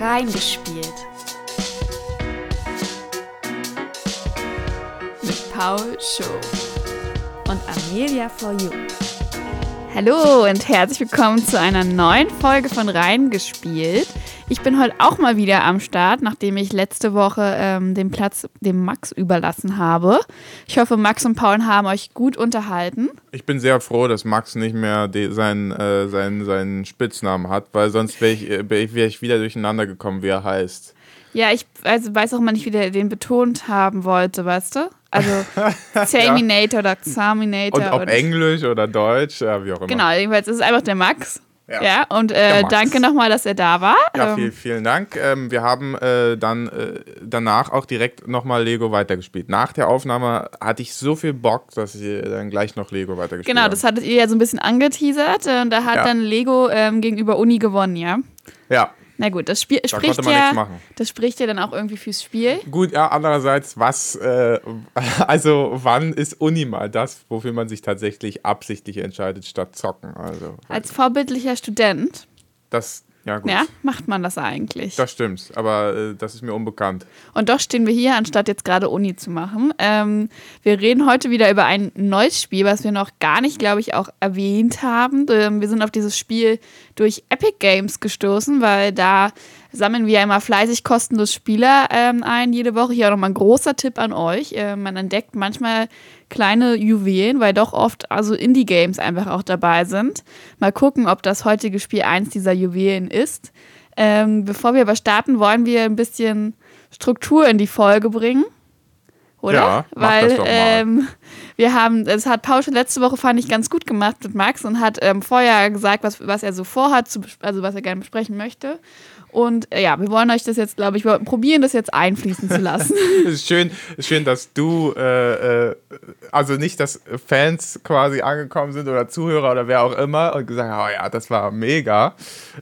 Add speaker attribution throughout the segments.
Speaker 1: Reingespielt. Mit Paul Show und Amelia for You. Hallo und herzlich willkommen zu einer neuen Folge von Reingespielt. Ich bin heute auch mal wieder am Start, nachdem ich letzte Woche ähm, den Platz dem Max überlassen habe. Ich hoffe, Max und Paul haben euch gut unterhalten.
Speaker 2: Ich bin sehr froh, dass Max nicht mehr seinen, äh, seinen, seinen Spitznamen hat, weil sonst wäre ich, wär ich wieder durcheinander gekommen, wie er heißt.
Speaker 1: Ja, ich also weiß auch mal nicht, wie der den betont haben wollte, weißt du? Also Terminator ja. oder Xaminator.
Speaker 2: Und ob oder Englisch oder Deutsch, ja, wie auch immer.
Speaker 1: Genau, jedenfalls ist es einfach der Max. Ja, ja und äh, danke nochmal, dass er da war.
Speaker 2: Ja, ähm, vielen Dank. Ähm, wir haben äh, dann äh, danach auch direkt nochmal Lego weitergespielt. Nach der Aufnahme hatte ich so viel Bock, dass ich dann gleich noch Lego weitergespielt
Speaker 1: genau, habe. Genau, das hattet ihr ja so ein bisschen angeteasert. Äh, und da hat ja. dann Lego ähm, gegenüber Uni gewonnen, ja?
Speaker 2: Ja,
Speaker 1: na gut, das Spiel da spricht ja, das spricht ja dann auch irgendwie fürs Spiel.
Speaker 2: Gut, ja, andererseits, was, äh, also wann ist Uni mal das, wofür man sich tatsächlich absichtlich entscheidet, statt zocken? Also,
Speaker 1: Als vorbildlicher Student.
Speaker 2: Das, ja, gut.
Speaker 1: Ja, macht man das eigentlich?
Speaker 2: Das stimmt, aber äh, das ist mir unbekannt.
Speaker 1: Und doch stehen wir hier, anstatt jetzt gerade Uni zu machen. Ähm, wir reden heute wieder über ein neues Spiel, was wir noch gar nicht, glaube ich, auch erwähnt haben. Ähm, wir sind auf dieses Spiel durch Epic Games gestoßen, weil da sammeln wir ja immer fleißig kostenlos Spieler ähm, ein, jede Woche. Hier auch nochmal ein großer Tipp an euch. Äh, man entdeckt manchmal kleine Juwelen, weil doch oft also Indie-Games einfach auch dabei sind. Mal gucken, ob das heutige Spiel eins dieser Juwelen ist. Ähm, bevor wir aber starten, wollen wir ein bisschen Struktur in die Folge bringen. Oder?
Speaker 2: Ja,
Speaker 1: Weil ähm, wir haben, das hat Paul schon letzte Woche, fand ich, ganz gut gemacht mit Max und hat ähm, vorher gesagt, was, was er so vorhat, zu, also was er gerne besprechen möchte. Und äh, ja, wir wollen euch das jetzt, glaube ich, wir probieren das jetzt einfließen zu lassen.
Speaker 2: es ist schön, schön, dass du, äh, äh, also nicht, dass Fans quasi angekommen sind oder Zuhörer oder wer auch immer und gesagt haben, oh ja, das war mega,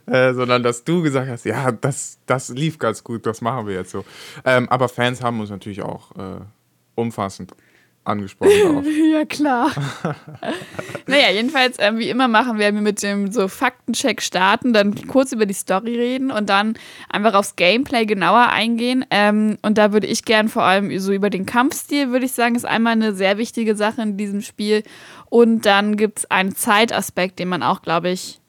Speaker 2: äh, sondern dass du gesagt hast, ja, das, das lief ganz gut, das machen wir jetzt so. Ähm, aber Fans haben uns natürlich auch äh, umfassend angesprochen darauf.
Speaker 1: ja, klar. naja, jedenfalls, ähm, wie immer machen wir mit dem so Faktencheck starten, dann kurz über die Story reden und dann einfach aufs Gameplay genauer eingehen. Ähm, und da würde ich gern vor allem so über den Kampfstil, würde ich sagen, ist einmal eine sehr wichtige Sache in diesem Spiel. Und dann gibt es einen Zeitaspekt, den man auch, glaube ich,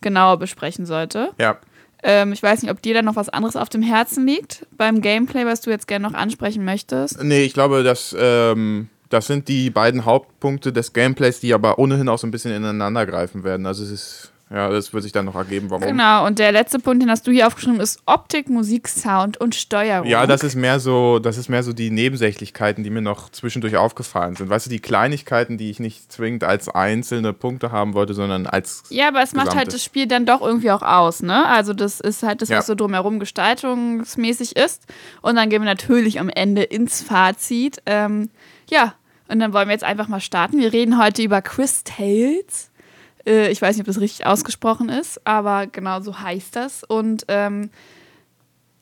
Speaker 1: genauer besprechen sollte.
Speaker 2: Ja.
Speaker 1: Ähm, ich weiß nicht, ob dir da noch was anderes auf dem Herzen liegt beim Gameplay, was du jetzt gerne noch ansprechen möchtest.
Speaker 2: Nee, ich glaube, dass ähm, das sind die beiden Hauptpunkte des Gameplays, die aber ohnehin auch so ein bisschen ineinander greifen werden. Also es ist, ja, das wird sich dann noch ergeben, warum.
Speaker 1: Genau, und der letzte Punkt, den hast du hier aufgeschrieben, ist Optik, Musik, Sound und Steuerung.
Speaker 2: Ja, das ist mehr so, das ist mehr so die Nebensächlichkeiten, die mir noch zwischendurch aufgefallen sind. Weißt du, die Kleinigkeiten, die ich nicht zwingend als einzelne Punkte haben wollte, sondern als.
Speaker 1: Ja, aber es
Speaker 2: Gesamtes.
Speaker 1: macht halt das Spiel dann doch irgendwie auch aus, ne? Also das ist halt das, was ja. so drumherum gestaltungsmäßig ist. Und dann gehen wir natürlich am Ende ins Fazit. Ähm, ja, und dann wollen wir jetzt einfach mal starten. Wir reden heute über Chris Tales. Äh, ich weiß nicht, ob das richtig ausgesprochen ist, aber genau so heißt das. Und ähm,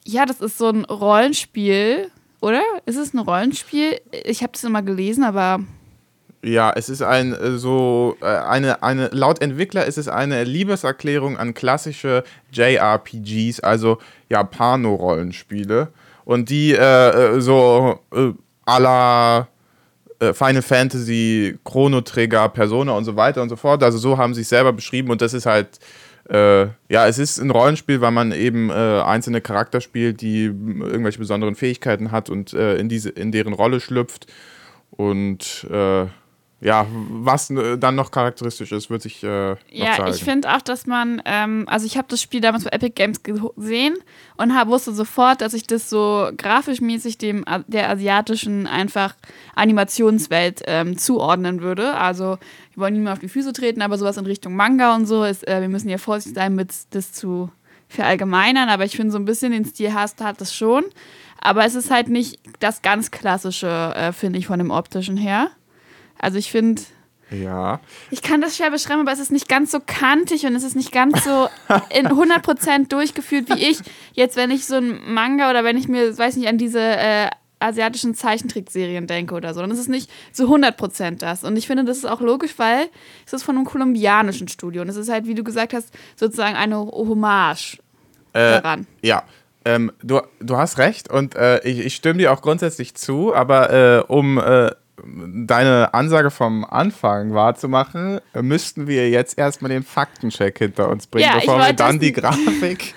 Speaker 1: ja, das ist so ein Rollenspiel, oder? Ist es ein Rollenspiel? Ich habe das immer gelesen, aber.
Speaker 2: Ja, es ist ein äh, so äh, eine, eine laut Entwickler ist es eine Liebeserklärung an klassische JRPGs, also Japano-Rollenspiele. Und die äh, so äh, à la äh, Final Fantasy, Chrono Trigger, Persona und so weiter und so fort. Also so haben sie es selber beschrieben und das ist halt, äh, ja, es ist ein Rollenspiel, weil man eben äh, einzelne Charakter spielt, die irgendwelche besonderen Fähigkeiten hat und äh, in, diese, in deren Rolle schlüpft. Und äh, ja, was äh, dann noch charakteristisch ist, wird sich äh,
Speaker 1: ja,
Speaker 2: zeigen.
Speaker 1: ich finde auch, dass man, ähm, also ich habe das Spiel damals bei Epic Games gesehen und hab, wusste sofort, dass ich das so grafisch mäßig dem der asiatischen einfach Animationswelt ähm, zuordnen würde. Also wir wollen nicht mehr auf die Füße treten, aber sowas in Richtung Manga und so ist, äh, wir müssen ja vorsichtig sein, mit das zu verallgemeinern, aber ich finde so ein bisschen den Stil hast hat das schon. Aber es ist halt nicht das ganz klassische, äh, finde ich, von dem optischen her. Also ich finde.
Speaker 2: Ja.
Speaker 1: Ich kann das schwer beschreiben, aber es ist nicht ganz so kantig und es ist nicht ganz so in 100% durchgeführt wie ich. Jetzt, wenn ich so ein Manga oder wenn ich mir, weiß nicht, an diese äh, asiatischen Zeichentrickserien denke oder so, dann ist es nicht zu 100% das. Und ich finde, das ist auch logisch, weil es ist von einem kolumbianischen Studio und es ist halt, wie du gesagt hast, sozusagen eine Hommage äh, daran.
Speaker 2: Ja, Ähm, du, du hast recht und äh, ich, ich, stimme dir auch grundsätzlich zu, aber äh, um äh, deine Ansage vom Anfang wahrzumachen, müssten wir jetzt erstmal den Faktencheck hinter uns bringen, ja, bevor wir dann die Grafik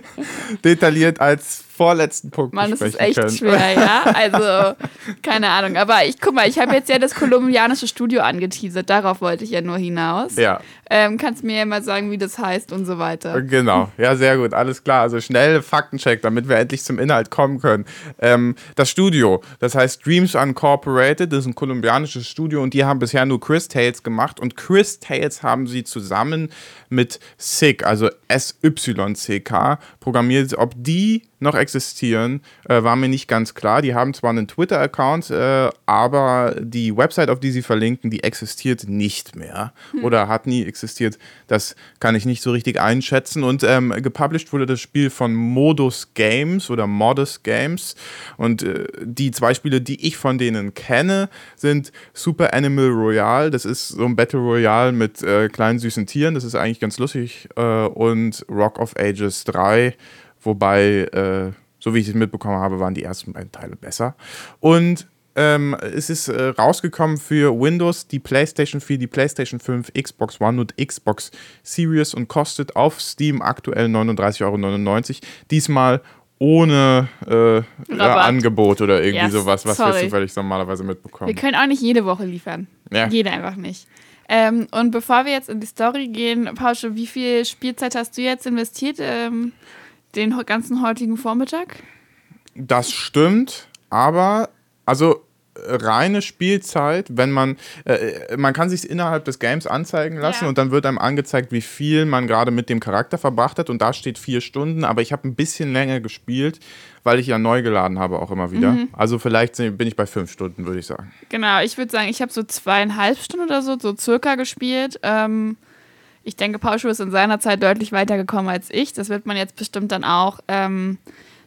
Speaker 2: detailliert als vorletzten Punkt
Speaker 1: Mann, das ist echt können. schwer, ja. Also, keine Ahnung. Aber ich guck mal, ich habe jetzt ja das kolumbianische Studio angeteasert. Darauf wollte ich ja nur hinaus.
Speaker 2: Ja.
Speaker 1: Ähm, kannst mir ja mal sagen, wie das heißt und so weiter.
Speaker 2: Genau. Ja, sehr gut. Alles klar. Also schnell Faktencheck, damit wir endlich zum Inhalt kommen können. Ähm, das Studio, das heißt Dreams Uncorporated, das ist ein kolumbianisches Studio und die haben bisher nur Chris Tales gemacht und Chris Tales haben sie zusammen mit SYC, also SYCK, programmiert. Ob die noch existieren, äh, war mir nicht ganz klar. Die haben zwar einen Twitter-Account, äh, aber die Website, auf die sie verlinken, die existiert nicht mehr hm. oder hat nie existiert. Das kann ich nicht so richtig einschätzen. Und ähm, gepublished wurde das Spiel von Modus Games oder Modus Games. Und äh, die zwei Spiele, die ich von denen kenne, sind Super Animal Royale. Das ist so ein Battle Royale mit äh, kleinen süßen Tieren. Das ist eigentlich ganz lustig. Äh, und Rock of Ages 3 Wobei, äh, so wie ich es mitbekommen habe, waren die ersten beiden Teile besser. Und ähm, es ist äh, rausgekommen für Windows, die PlayStation 4, die PlayStation 5, Xbox One und Xbox Series und kostet auf Steam aktuell 39,99 Euro. Diesmal ohne äh, Angebot oder irgendwie yes, sowas, was sorry. wir zufällig normalerweise mitbekommen.
Speaker 1: Wir können auch nicht jede Woche liefern. Ja. Jede einfach nicht. Ähm, und bevor wir jetzt in die Story gehen, Pausche, wie viel Spielzeit hast du jetzt investiert? Ähm, den ganzen heutigen Vormittag?
Speaker 2: Das stimmt, aber also reine Spielzeit, wenn man, äh, man kann sich innerhalb des Games anzeigen lassen ja. und dann wird einem angezeigt, wie viel man gerade mit dem Charakter verbracht hat und da steht vier Stunden, aber ich habe ein bisschen länger gespielt, weil ich ja neu geladen habe auch immer wieder. Mhm. Also vielleicht bin ich bei fünf Stunden, würde ich sagen.
Speaker 1: Genau, ich würde sagen, ich habe so zweieinhalb Stunden oder so, so circa gespielt. Ähm, ich denke, Pauschu ist in seiner Zeit deutlich weitergekommen als ich. Das wird man jetzt bestimmt dann auch ähm,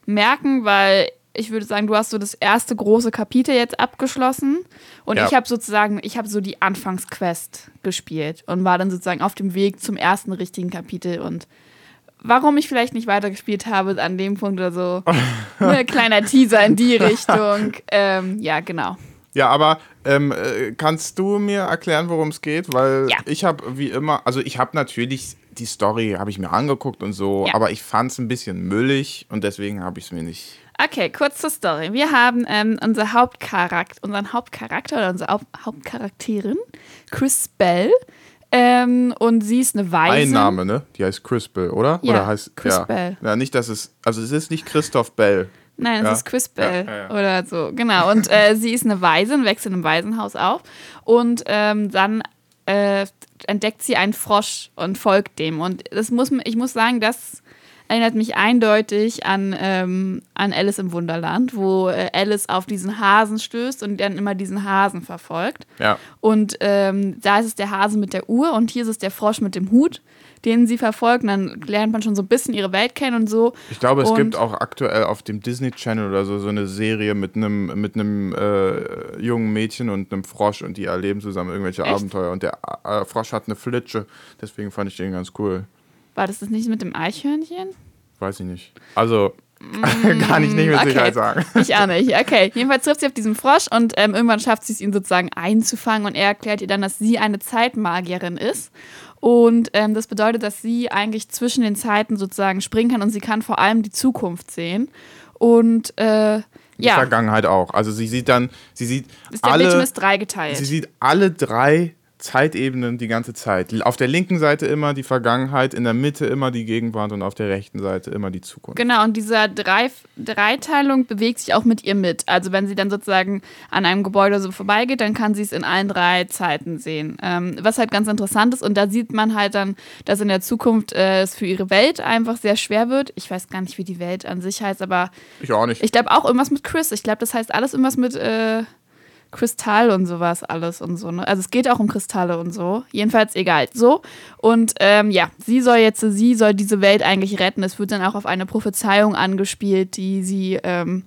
Speaker 1: merken, weil ich würde sagen, du hast so das erste große Kapitel jetzt abgeschlossen und ja. ich habe sozusagen, ich habe so die Anfangsquest gespielt und war dann sozusagen auf dem Weg zum ersten richtigen Kapitel und warum ich vielleicht nicht weitergespielt habe an dem Punkt oder so, ein kleiner Teaser in die Richtung. Ähm, ja, genau.
Speaker 2: Ja, aber ähm, äh, kannst du mir erklären, worum es geht? Weil ja. ich habe wie immer, also ich habe natürlich die Story, habe ich mir angeguckt und so, ja. aber ich fand es ein bisschen müllig und deswegen habe ich es mir nicht.
Speaker 1: Okay, kurz zur Story. Wir haben ähm, unser Hauptcharakter, unseren Hauptcharakter oder unsere Haupt Hauptcharakterin, Chris Bell. Ähm, und sie ist eine Weise.
Speaker 2: Ein Name, ne? Die heißt Chris Bell, oder?
Speaker 1: Ja,
Speaker 2: oder heißt
Speaker 1: Chris ja. Bell.
Speaker 2: Ja, nicht, dass es. Also es ist nicht Christoph Bell.
Speaker 1: Nein, es ja? ist Quizbell ja, ja, oder so. Genau. Und äh, sie ist eine Waise und wächst in einem Waisenhaus auf. Und ähm, dann äh, entdeckt sie einen Frosch und folgt dem. Und das muss, ich muss sagen, das erinnert mich eindeutig an, ähm, an Alice im Wunderland, wo äh, Alice auf diesen Hasen stößt und dann immer diesen Hasen verfolgt.
Speaker 2: Ja.
Speaker 1: Und ähm, da ist es der Hase mit der Uhr und hier ist es der Frosch mit dem Hut den sie verfolgen. Dann lernt man schon so ein bisschen ihre Welt kennen und so.
Speaker 2: Ich glaube, es
Speaker 1: und
Speaker 2: gibt auch aktuell auf dem Disney Channel oder so so eine Serie mit einem mit einem äh, jungen Mädchen und einem Frosch und die erleben zusammen irgendwelche Echt? Abenteuer. Und der äh, Frosch hat eine Flitsche, deswegen fand ich den ganz cool.
Speaker 1: War das das nicht mit dem Eichhörnchen?
Speaker 2: Weiß ich nicht. Also Kann ich nicht mit okay. Sicherheit sagen.
Speaker 1: Ich auch nicht. Okay. Jedenfalls trifft sie auf diesen Frosch und ähm, irgendwann schafft sie es, ihn sozusagen einzufangen und er erklärt ihr dann, dass sie eine Zeitmagierin ist und ähm, das bedeutet, dass sie eigentlich zwischen den Zeiten sozusagen springen kann und sie kann vor allem die Zukunft sehen. Und äh,
Speaker 2: die ja. Vergangenheit auch. Also sie sieht dann, sie sieht
Speaker 1: ist der
Speaker 2: alle,
Speaker 1: Bildschirm ist dreigeteilt.
Speaker 2: Sie sieht alle drei Zeitebenen die ganze Zeit. Auf der linken Seite immer die Vergangenheit, in der Mitte immer die Gegenwart und auf der rechten Seite immer die Zukunft.
Speaker 1: Genau, und diese Drei Dreiteilung bewegt sich auch mit ihr mit. Also wenn sie dann sozusagen an einem Gebäude so vorbeigeht, dann kann sie es in allen drei Zeiten sehen. Ähm, was halt ganz interessant ist, und da sieht man halt dann, dass in der Zukunft äh, es für ihre Welt einfach sehr schwer wird. Ich weiß gar nicht, wie die Welt an sich heißt, aber.
Speaker 2: Ich auch nicht.
Speaker 1: Ich glaube auch irgendwas mit Chris. Ich glaube, das heißt alles irgendwas mit. Äh, Kristall und sowas alles und so. Ne? Also es geht auch um Kristalle und so. Jedenfalls egal. So. Und ähm, ja, sie soll jetzt, sie soll diese Welt eigentlich retten. Es wird dann auch auf eine Prophezeiung angespielt, die sie, ähm,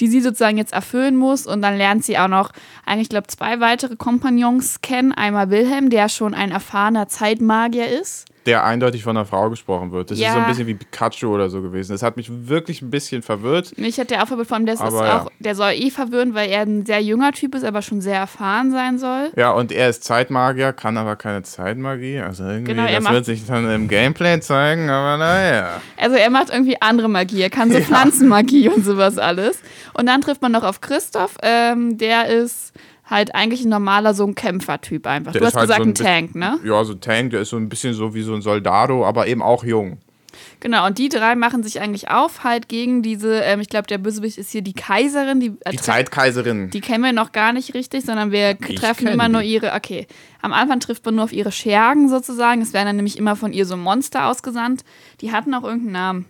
Speaker 1: die sie sozusagen jetzt erfüllen muss. Und dann lernt sie auch noch, eigentlich, glaube zwei weitere Kompagnons kennen. Einmal Wilhelm, der schon ein erfahrener Zeitmagier ist.
Speaker 2: Der eindeutig von einer Frau gesprochen wird. Das
Speaker 1: Ja.
Speaker 2: ist so ein bisschen wie Pikachu oder so gewesen. Das hat mich wirklich ein bisschen verwirrt.
Speaker 1: Mich hat der auch verwirrt, vor allem der, ist
Speaker 2: Aber ja.
Speaker 1: auch, der soll eh verwirren, weil er ein sehr junger Typ ist, aber schon sehr erfahren sein soll.
Speaker 2: Ja, und er ist Zeitmagier, kann aber keine Zeitmagie. Also irgendwie,
Speaker 1: Genau,
Speaker 2: das wird sich dann im Gameplay zeigen, aber naja.
Speaker 1: Also er macht irgendwie andere Magie. Er kann so Pflanzenmagie und sowas alles. Und dann trifft man noch auf Christoph. Ähm, der ist halt eigentlich ein normaler, so ein Kämpfertyp einfach.
Speaker 2: Der
Speaker 1: du hast
Speaker 2: halt
Speaker 1: gesagt,
Speaker 2: so ein
Speaker 1: ein Tank, ne?
Speaker 2: Ja, so ein Tank, der ist so ein bisschen so wie so ein Soldado, aber eben auch jung.
Speaker 1: Genau, und die drei machen sich eigentlich auf halt gegen diese, ähm, ich glaube, der Bösewicht ist hier die Kaiserin. Die, äh,
Speaker 2: Die Zeitkaiserin.
Speaker 1: Die kennen wir noch gar nicht richtig, sondern wir
Speaker 2: Ich
Speaker 1: treffen immer
Speaker 2: die.
Speaker 1: nur ihre. Okay, am Anfang trifft man nur auf ihre Schergen sozusagen. Es werden dann nämlich immer von ihr so Monster ausgesandt. Die hatten auch irgendeinen Namen.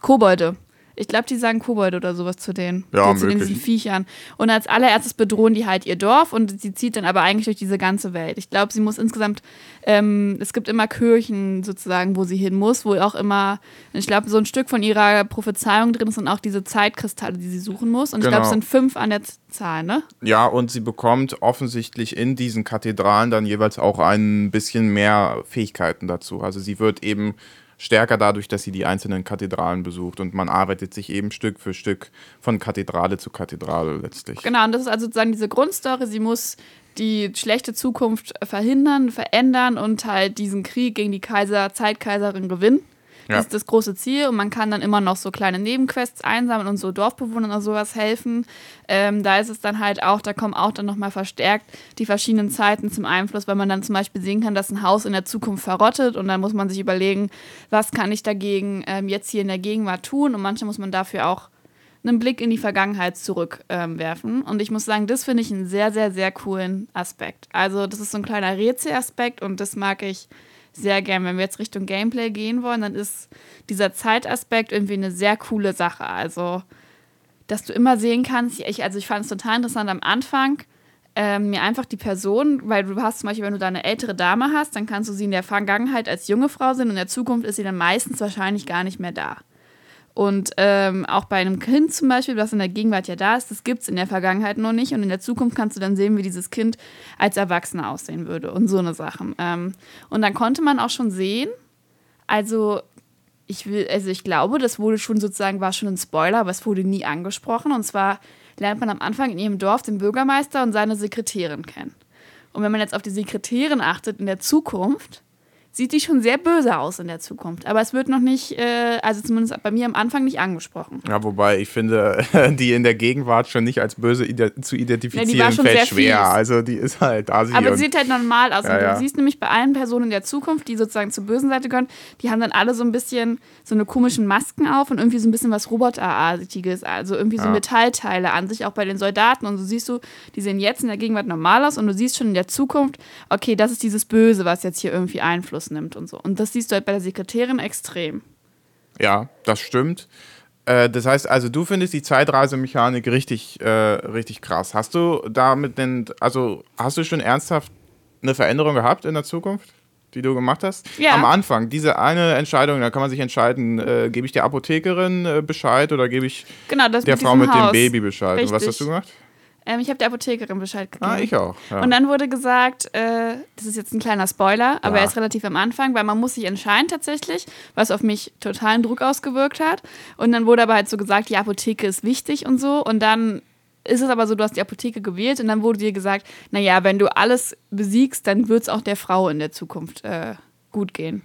Speaker 1: Kobolde. Ich glaube, die sagen Kobolde oder sowas zu denen.
Speaker 2: Ja,
Speaker 1: zu
Speaker 2: möglich.
Speaker 1: diesen Viechern. Und als allererstes bedrohen die halt ihr Dorf und sie zieht dann aber eigentlich durch diese ganze Welt. Ich glaube, sie muss insgesamt, ähm, es gibt immer Kirchen sozusagen, wo sie hin muss, wo auch immer, ich glaube, so ein Stück von ihrer Prophezeiung drin ist und auch diese Zeitkristalle, die sie suchen muss. Und ich glaube,
Speaker 2: Genau.
Speaker 1: es sind fünf an der Zahl, ne?
Speaker 2: Ja, und sie bekommt offensichtlich in diesen Kathedralen dann jeweils auch ein bisschen mehr Fähigkeiten dazu. Also sie wird eben stärker dadurch, dass sie die einzelnen Kathedralen besucht und man arbeitet sich eben Stück für Stück von Kathedrale zu Kathedrale letztlich.
Speaker 1: Genau, und das ist also sozusagen diese Grundstory. Sie muss die schlechte Zukunft verhindern, verändern und halt diesen Krieg gegen die Kaiser, Zeitkaiserin gewinnen.
Speaker 2: Ja.
Speaker 1: Das ist das große Ziel und man kann dann immer noch so kleine Nebenquests einsammeln und so Dorfbewohnern oder sowas helfen. Ähm, da ist es dann halt auch, da kommen auch dann nochmal verstärkt die verschiedenen Zeiten zum Einfluss, weil man dann zum Beispiel sehen kann, dass ein Haus in der Zukunft verrottet und dann muss man sich überlegen, was kann ich dagegen ähm, jetzt hier in der Gegenwart tun und manchmal muss man dafür auch einen Blick in die Vergangenheit zurückwerfen. Ähm, und ich muss sagen, das finde ich einen sehr, sehr, sehr coolen Aspekt. Also, das ist so ein kleiner Rätselaspekt und das mag ich sehr gern. Wenn wir jetzt Richtung Gameplay gehen wollen, dann ist dieser Zeitaspekt irgendwie eine sehr coole Sache. Also, dass du immer sehen kannst, ich, also ich fand es total interessant am Anfang, ähm, mir einfach die Person, weil du hast zum Beispiel, wenn du da eine ältere Dame hast, dann kannst du sie in der Vergangenheit als junge Frau sehen und in der Zukunft ist sie dann meistens wahrscheinlich gar nicht mehr da. Und ähm, auch bei einem Kind zum Beispiel, was in der Gegenwart ja da ist, das gibt es in der Vergangenheit noch nicht. Und in der Zukunft kannst du dann sehen, wie dieses Kind als Erwachsener aussehen würde und so eine Sachen. Ähm, und dann konnte man auch schon sehen, also ich will, also ich glaube, das wurde schon sozusagen, war schon ein Spoiler, aber es wurde nie angesprochen. Und zwar lernt man am Anfang in ihrem Dorf den Bürgermeister und seine Sekretärin kennen. Und wenn man jetzt auf die Sekretärin achtet in der Zukunft, sieht die schon sehr böse aus in der Zukunft. Aber es wird noch nicht, äh, also zumindest bei mir am Anfang nicht angesprochen.
Speaker 2: Ja, wobei ich finde, die in der Gegenwart schon nicht als böse zu identifizieren,
Speaker 1: Ja, die war schon
Speaker 2: fällt
Speaker 1: sehr
Speaker 2: schwer.
Speaker 1: fies.
Speaker 2: Also die ist halt da sie
Speaker 1: Aber sie sieht halt normal aus.
Speaker 2: Ja,
Speaker 1: und du
Speaker 2: ja.
Speaker 1: siehst nämlich bei allen Personen in der Zukunft, die sozusagen zur bösen Seite gehören, die haben dann alle so ein bisschen so eine komischen Masken auf und irgendwie so ein bisschen was Roboterartiges, also irgendwie so
Speaker 2: Ja.
Speaker 1: Metallteile an sich, auch bei den Soldaten. Und so siehst du, die sehen jetzt in der Gegenwart normal aus und du siehst schon in der Zukunft, okay, das ist dieses Böse, was jetzt hier irgendwie Einfluss nimmt und so. Und das siehst du halt bei der Sekretärin extrem.
Speaker 2: Ja, das stimmt. Äh, das heißt also, du findest die Zeitreisemechanik richtig, äh, richtig krass. Hast du damit denn, also hast du schon ernsthaft eine Veränderung gehabt in der Zukunft, die du gemacht hast?
Speaker 1: Ja.
Speaker 2: Am Anfang, diese eine Entscheidung, da kann man sich entscheiden, äh, gebe ich der Apothekerin äh, Bescheid oder gebe ich
Speaker 1: Genau, das
Speaker 2: der
Speaker 1: mit
Speaker 2: Frau mit dem
Speaker 1: Haus.
Speaker 2: Baby Bescheid? Und was
Speaker 1: Richtig.
Speaker 2: hast du gemacht?
Speaker 1: Ähm, ich habe der Apothekerin Bescheid gegeben.
Speaker 2: Ah, ich auch. Ja.
Speaker 1: Und dann wurde gesagt, äh, das ist jetzt ein kleiner Spoiler, aber
Speaker 2: Ja.
Speaker 1: er ist relativ am Anfang, weil man muss sich entscheiden tatsächlich, was auf mich totalen Druck ausgewirkt hat. Und dann wurde aber halt so gesagt, die Apotheke ist wichtig und so. Und dann ist es aber so, du hast die Apotheke gewählt und dann wurde dir gesagt, naja, wenn du alles besiegst, dann wird es auch der Frau in der Zukunft äh, gut gehen.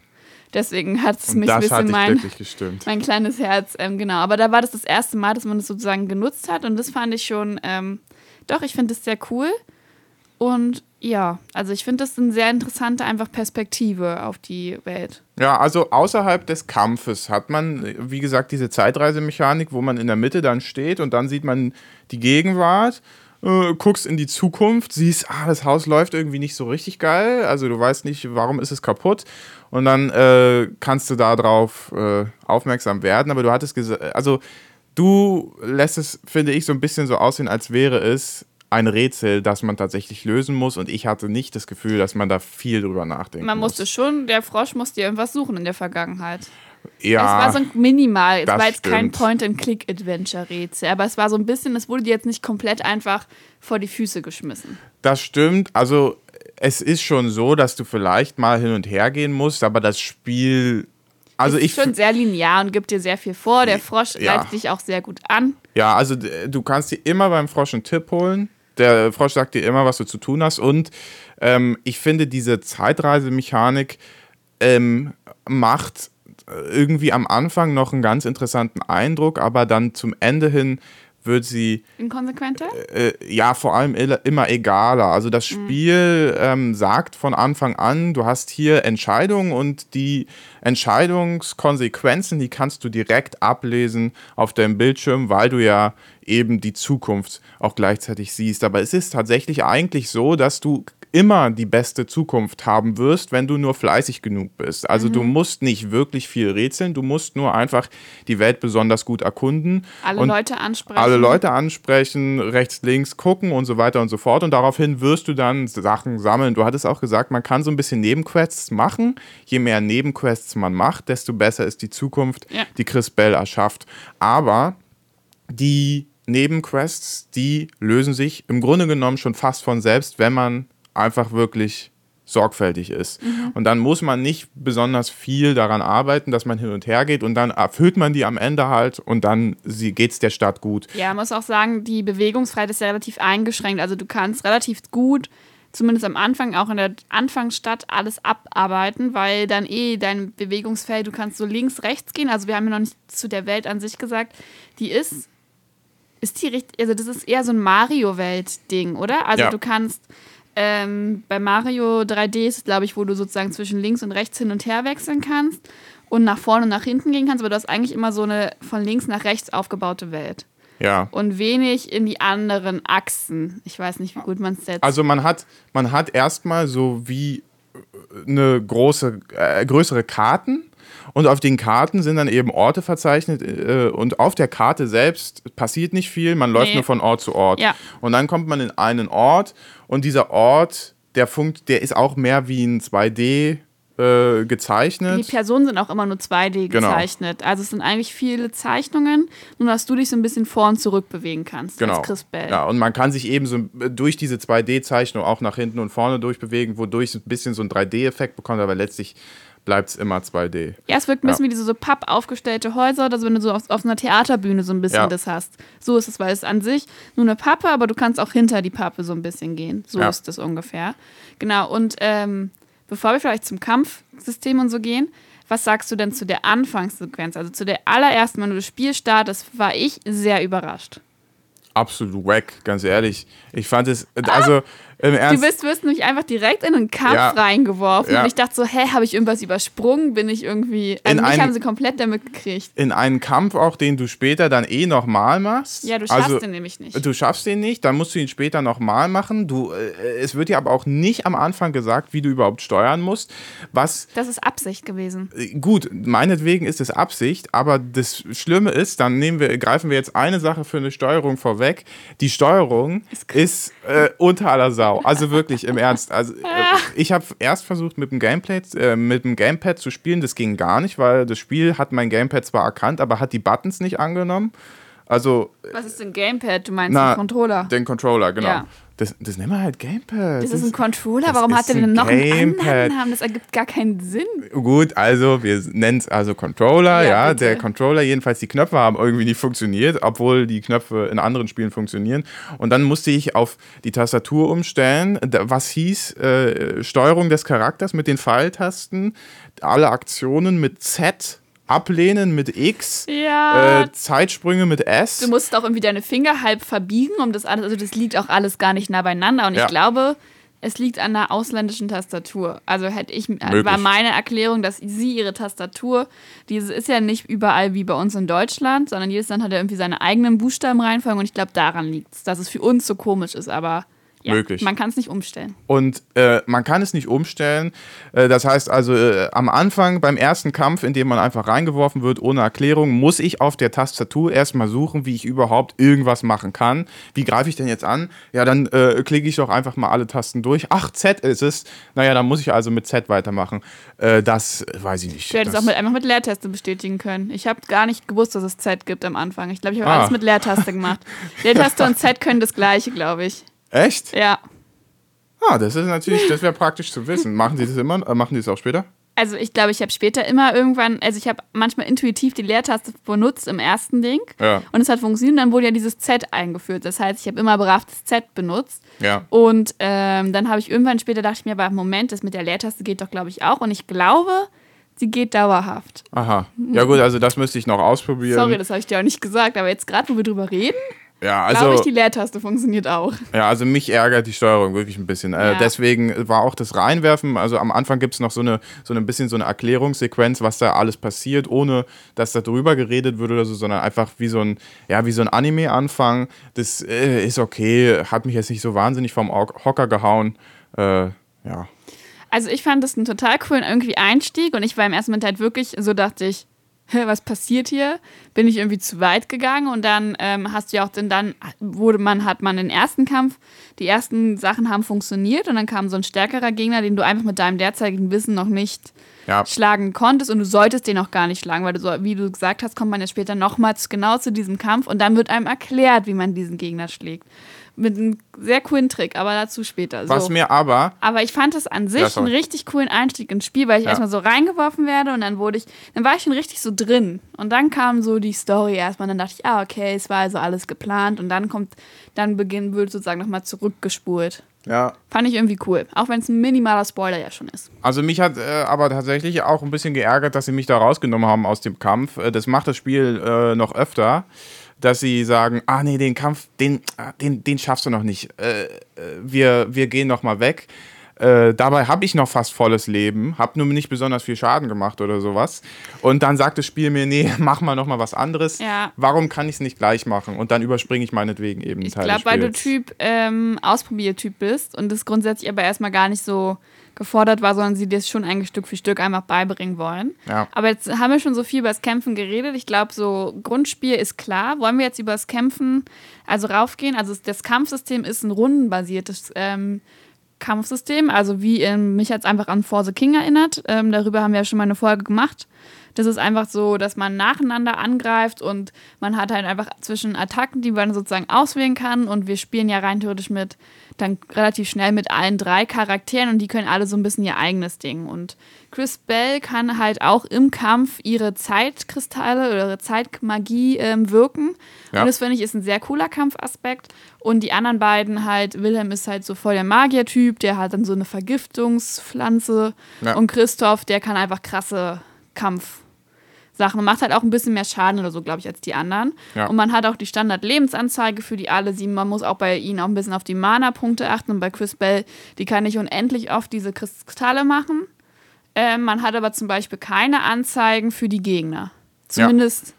Speaker 1: Deswegen hat es mich ein
Speaker 2: das hat
Speaker 1: bisschen mein,
Speaker 2: wirklich gestimmt.
Speaker 1: mein kleines Herz, ähm, genau. Aber da war das das erste Mal, dass man das sozusagen genutzt hat und das fand ich schon, ähm, doch, ich finde das sehr cool. Und ja, also ich finde das eine sehr interessante einfach Perspektive auf die Welt.
Speaker 2: Ja, also außerhalb des Kampfes hat man, wie gesagt, diese Zeitreisemechanik, wo man in der Mitte dann steht und dann sieht man die Gegenwart, äh, guckst in die Zukunft, siehst, ah, das Haus läuft irgendwie nicht so richtig geil, also du weißt nicht, warum ist es kaputt und dann äh, kannst du darauf äh, aufmerksam werden, aber du hattest gesagt, also du lässt es, finde ich, so ein bisschen so aussehen, als wäre es ein Rätsel, das man tatsächlich lösen muss und ich hatte nicht das Gefühl, dass man da viel drüber nachdenken
Speaker 1: Man
Speaker 2: muss.
Speaker 1: musste schon, der Frosch musste irgendwas suchen in der Vergangenheit.
Speaker 2: Ja,
Speaker 1: Es war so ein Minimal, es war jetzt kein
Speaker 2: stimmt.
Speaker 1: Point-and-Click-Adventure-Rätsel, aber es war so ein bisschen, es wurde dir jetzt nicht komplett einfach vor die Füße geschmissen.
Speaker 2: Das stimmt. Also es ist schon so, dass du vielleicht mal hin und her gehen musst, aber das Spiel. Also
Speaker 1: ist
Speaker 2: ich
Speaker 1: schon sehr linear und gibt dir sehr viel vor. Der Frosch
Speaker 2: Ja.
Speaker 1: leitet dich auch sehr gut an.
Speaker 2: Ja, also d- du kannst dir immer beim Frosch einen Tipp holen. Der Frosch sagt dir immer, was du zu tun hast. Und ähm, ich finde, diese Zeitreisemechanik ähm, macht irgendwie am Anfang noch einen ganz interessanten Eindruck, aber dann zum Ende hin wird sie
Speaker 1: Inkonsequenter?
Speaker 2: äh, ja vor allem immer egaler. Also das Spiel ähm, sagt von Anfang an, du hast hier Entscheidungen und die Entscheidungskonsequenzen, die kannst du direkt ablesen auf deinem Bildschirm, weil du ja eben die Zukunft auch gleichzeitig siehst. Aber es ist tatsächlich eigentlich so, dass du immer die beste Zukunft haben wirst, wenn du nur fleißig genug bist. Also du musst nicht wirklich viel rätseln, du musst nur einfach die Welt besonders gut erkunden.
Speaker 1: Alle Leute ansprechen.
Speaker 2: alle Leute ansprechen, rechts, links gucken und so weiter und so fort. Und daraufhin wirst du dann Sachen sammeln. Du hattest auch gesagt, man kann so ein bisschen Nebenquests machen. Je mehr Nebenquests man macht, desto besser ist die Zukunft,
Speaker 1: Ja.
Speaker 2: die Chris Bell erschafft. Aber die Nebenquests, die lösen sich im Grunde genommen schon fast von selbst, wenn man einfach wirklich sorgfältig ist. Und dann muss man nicht besonders viel daran arbeiten, dass man hin und her geht und dann erfüllt man die am Ende halt und dann geht es der Stadt gut.
Speaker 1: Ja, man muss auch sagen, die Bewegungsfreiheit ist ja relativ eingeschränkt. Also du kannst relativ gut, zumindest am Anfang, auch in der Anfangsstadt, alles abarbeiten, weil dann eh dein Bewegungsfeld, du kannst so links, rechts gehen. Also wir haben ja noch nicht zu der Welt an sich gesagt, die ist, ist die richtig, also das ist eher so ein Mario-Welt-Ding, oder? Also
Speaker 2: Ja.
Speaker 1: du kannst ähm, bei Mario 3D ist es, glaube ich, wo du sozusagen zwischen links und rechts hin und her wechseln kannst und nach vorne und nach hinten gehen kannst, aber du hast eigentlich immer so eine von links nach rechts aufgebaute Welt
Speaker 2: Ja.
Speaker 1: und wenig in die anderen Achsen. Ich weiß nicht, wie gut man es jetzt.
Speaker 2: Also man hat, man hat erstmal so wie äh, eine große, äh, größere Karten und auf den Karten sind dann eben Orte verzeichnet äh, und auf der Karte selbst passiert nicht viel, man läuft
Speaker 1: Nee.
Speaker 2: nur von Ort zu Ort.
Speaker 1: Ja.
Speaker 2: Und dann kommt man in einen Ort und dieser Ort, der funkt, der ist auch mehr wie ein 2D äh,
Speaker 1: die
Speaker 2: gezeichnet.
Speaker 1: Personen sind auch immer nur 2D
Speaker 2: Genau.
Speaker 1: gezeichnet. Also es sind eigentlich viele Zeichnungen, nur dass du dich so ein bisschen vor und zurück bewegen kannst.
Speaker 2: Genau.
Speaker 1: Als Chris Bell.
Speaker 2: Ja, und man kann sich eben so äh, durch diese 2D-Zeichnung auch nach hinten und vorne durchbewegen, wodurch es ein bisschen so einen 3D-Effekt bekommt, aber letztlich bleibt es immer 2D.
Speaker 1: Ja, es wirkt ein bisschen
Speaker 2: Ja.
Speaker 1: wie diese so papp aufgestellte Häuser, oder so, wenn du so auf, auf einer Theaterbühne so ein bisschen
Speaker 2: Ja.
Speaker 1: das hast. So ist es, weil es an sich nur eine Pappe, aber du kannst auch hinter die Pappe so ein bisschen gehen. So
Speaker 2: Ja.
Speaker 1: ist das ungefähr. Genau, und ähm, bevor wir vielleicht zum Kampfsystem und so gehen, was sagst du denn zu der Anfangssequenz? Also zu der allerersten, wenn du das Spiel startest, war ich sehr überrascht.
Speaker 2: Absolut wack, ganz ehrlich. Ich fand es, also im
Speaker 1: Du
Speaker 2: Ernst,
Speaker 1: bist, wirst nämlich einfach direkt in einen Kampf
Speaker 2: Ja.
Speaker 1: reingeworfen.
Speaker 2: Ja.
Speaker 1: Und ich dachte so, hä, habe ich irgendwas übersprungen? Bin ich irgendwie. Also
Speaker 2: In
Speaker 1: mich
Speaker 2: einen-
Speaker 1: haben sie komplett damit gekriegt.
Speaker 2: in einen Kampf auch, den du später dann eh nochmal machst.
Speaker 1: Ja, du schaffst
Speaker 2: also,
Speaker 1: den nämlich nicht.
Speaker 2: Du schaffst den nicht, dann musst du ihn später nochmal machen. Du, äh, es wird dir aber auch nicht am Anfang gesagt, wie du überhaupt steuern musst. Was
Speaker 1: Das ist Absicht gewesen.
Speaker 2: Äh, Gut, meinetwegen ist es Absicht, aber das Schlimme ist, dann nehmen wir, greifen wir jetzt eine Sache für eine Steuerung vorweg. Die Steuerung ist, äh, unter aller Sau. Also wirklich, im Ernst. Also äh, ich habe erst versucht, mit dem Gameplay, äh, mit dem Gamepad zu spielen. Das ging gar nicht, weil das Spiel hat mein Gamepad zwar erkannt, aber hat die Buttons nicht angenommen. Also
Speaker 1: Was ist denn Gamepad? Du meinst
Speaker 2: Na,
Speaker 1: einen Controller.
Speaker 2: den Controller, genau.
Speaker 1: Ja.
Speaker 2: Das, das nennen wir halt Gamepad.
Speaker 1: Das ist ein Controller.
Speaker 2: das
Speaker 1: Warum hat er
Speaker 2: ein
Speaker 1: denn noch einen
Speaker 2: Gamepad.
Speaker 1: anderen Namen? Das ergibt gar keinen Sinn.
Speaker 2: Gut, also wir nennen es also Controller,
Speaker 1: Ja,
Speaker 2: ja, der Controller, jedenfalls die Knöpfe haben irgendwie nicht funktioniert, obwohl die Knöpfe in anderen Spielen funktionieren. Und dann musste ich auf die Tastatur umstellen, was hieß äh, Steuerung des Charakters mit den Pfeiltasten, alle Aktionen mit Z, ablehnen mit X,
Speaker 1: Ja.
Speaker 2: äh, Zeitsprünge mit S.
Speaker 1: Du musst auch irgendwie deine Finger halb verbiegen, um das alles. Also, das liegt auch alles gar nicht nah beieinander. Und
Speaker 2: Ja.
Speaker 1: ich glaube, es liegt an der ausländischen Tastatur. Also hätte ich, war
Speaker 2: Möglich.
Speaker 1: meine Erklärung, dass sie ihre Tastatur, diese ist ja nicht überall wie bei uns in Deutschland, sondern jedes Land hat ja irgendwie seine eigenen Buchstabenreihenfolgen und ich glaube, daran liegt es, dass es für uns so komisch ist, aber ja,
Speaker 2: Möglich.
Speaker 1: man kann es nicht umstellen.
Speaker 2: Und äh, man kann es nicht umstellen. Äh, das heißt also, äh, am Anfang beim ersten Kampf, in dem man einfach reingeworfen wird ohne Erklärung, muss ich auf der Tastatur erstmal suchen, wie ich überhaupt irgendwas machen kann. Wie greife ich denn jetzt an? Ja, dann äh, klicke ich doch einfach mal alle Tasten durch. Ach, Z ist es. Naja, dann muss ich also mit Z weitermachen. Äh, das weiß ich nicht.
Speaker 1: Ich hätte es auch mit, einfach mit Leertaste bestätigen können. Ich habe gar nicht gewusst, dass es Z gibt am Anfang. Ich glaube, ich habe
Speaker 2: Ah.
Speaker 1: alles mit Leertaste gemacht. Leertaste und Z können das gleiche, glaube ich.
Speaker 2: Echt?
Speaker 1: Ja.
Speaker 2: Ah, das ist natürlich, das wäre praktisch zu wissen. Machen die das immer? Äh, machen die das auch später?
Speaker 1: Also ich glaube, ich habe später immer irgendwann, also ich habe manchmal intuitiv die Leertaste benutzt im ersten Ding
Speaker 2: Ja.
Speaker 1: und es hat funktioniert. Und dann wurde ja dieses Z eingeführt. Das heißt, ich habe immer brav das Z benutzt.
Speaker 2: Ja.
Speaker 1: Und ähm, dann habe ich irgendwann später dachte ich mir, aber Moment, das mit der Leertaste geht doch, glaube ich, auch. Und ich glaube, sie geht dauerhaft.
Speaker 2: Aha. Ja gut, also das müsste ich noch ausprobieren.
Speaker 1: Sorry, das habe ich dir auch nicht gesagt, aber jetzt gerade, wo wir drüber reden,
Speaker 2: ja,
Speaker 1: glaube ich,
Speaker 2: also,
Speaker 1: die Leertaste funktioniert auch.
Speaker 2: ja, also mich ärgert die Steuerung wirklich ein bisschen. Äh,
Speaker 1: Ja.
Speaker 2: deswegen war auch das Reinwerfen, also am Anfang gibt es noch so eine, so ein bisschen so eine Erklärungssequenz, was da alles passiert, ohne dass da drüber geredet wird oder so, sondern einfach wie so ein, ja, wie so ein Anime-Anfang. Das äh, ist okay, hat mich jetzt nicht so wahnsinnig vom Ho- Hocker gehauen. Äh, ja.
Speaker 1: Also ich fand das einen total coolen irgendwie Einstieg und ich war im ersten Moment halt wirklich, so dachte ich, was passiert hier? Bin ich irgendwie zu weit gegangen und dann ähm, hast du ja auch, denn dann wurde man, hat man den ersten Kampf, die ersten Sachen haben funktioniert und dann kam so ein stärkerer Gegner, den du einfach mit deinem derzeitigen Wissen noch nicht
Speaker 2: Ja.
Speaker 1: schlagen konntest und du solltest den auch gar nicht schlagen, weil du so, wie du gesagt hast, kommt man ja später nochmals genau zu diesem Kampf und dann wird einem erklärt, wie man diesen Gegner schlägt. Mit einem sehr coolen Trick, aber dazu später. So.
Speaker 2: Was mir aber,
Speaker 1: Aber ich fand es an sich
Speaker 2: Ja,
Speaker 1: einen richtig coolen Einstieg ins Spiel, weil ich
Speaker 2: Ja.
Speaker 1: erstmal so reingeworfen werde und dann wurde ich, dann war ich schon richtig so drin. Und dann kam so die Story erstmal. Und dann dachte ich, ah, okay, es war also alles geplant. Und dann kommt, dann beginnt, wird sozusagen nochmal zurückgespult.
Speaker 2: ja,
Speaker 1: Fand ich irgendwie cool. Auch wenn es ein minimaler Spoiler ja schon ist.
Speaker 2: Also mich hat äh, aber tatsächlich auch ein bisschen geärgert, dass sie mich da rausgenommen haben aus dem Kampf. Äh, das macht das Spiel äh, noch öfter, dass sie sagen, ah nee, den Kampf, den, ah, den, den schaffst du noch nicht. Äh, äh, wir, wir gehen noch mal weg. Äh, dabei habe ich noch fast volles Leben, habe nur nicht besonders viel Schaden gemacht oder sowas. Und dann sagt das Spiel mir, nee, mach mal noch mal was anderes.
Speaker 1: Ja.
Speaker 2: Warum kann ich es nicht gleich machen? Und dann überspringe ich meinetwegen eben einen
Speaker 1: Ich
Speaker 2: Teil
Speaker 1: glaube,
Speaker 2: des
Speaker 1: weil du. Typ ähm, Ausprobiertyp bist und das grundsätzlich aber erstmal gar nicht so gefordert war, sondern sie dir es schon eigentlich Stück für Stück einfach beibringen wollen.
Speaker 2: Ja.
Speaker 1: Aber jetzt haben wir schon so viel über das Kämpfen geredet. Ich glaube, so Grundspiel ist klar. Wollen wir jetzt über das Kämpfen also raufgehen? Also das Kampfsystem ist ein rundenbasiertes ähm, Kampfsystem, also wie ähm, mich jetzt einfach an For the King erinnert. Ähm, darüber haben wir ja schon mal eine Folge gemacht. Das ist einfach so, dass man nacheinander angreift und man hat halt einfach zwischen Attacken, die man sozusagen auswählen kann. Und wir spielen ja rein theoretisch mit, dann relativ schnell mit allen drei Charakteren und die können alle so ein bisschen ihr eigenes Ding. Und Chris Bell kann halt auch im Kampf ihre Zeitkristalle oder ihre Zeitmagie ähm, wirken.
Speaker 2: Ja.
Speaker 1: Und das finde ich ist ein sehr cooler Kampfaspekt. Und die anderen beiden halt, Wilhelm ist halt so voll der Magiertyp, der hat dann so eine Vergiftungspflanze.
Speaker 2: Ja.
Speaker 1: Und Christoph, der kann einfach krasse Kampfsachen und macht halt auch ein bisschen mehr Schaden oder so, glaube ich, als die anderen.
Speaker 2: Ja.
Speaker 1: Und man hat auch die Standard-Lebensanzeige für die alle sieben. Man muss auch bei ihnen auch ein bisschen auf die Mana-Punkte achten. Und bei Chris Bell, die kann nicht unendlich oft diese Kristalle machen. Ähm, man hat aber zum Beispiel keine Anzeigen für die Gegner. Zumindest bi-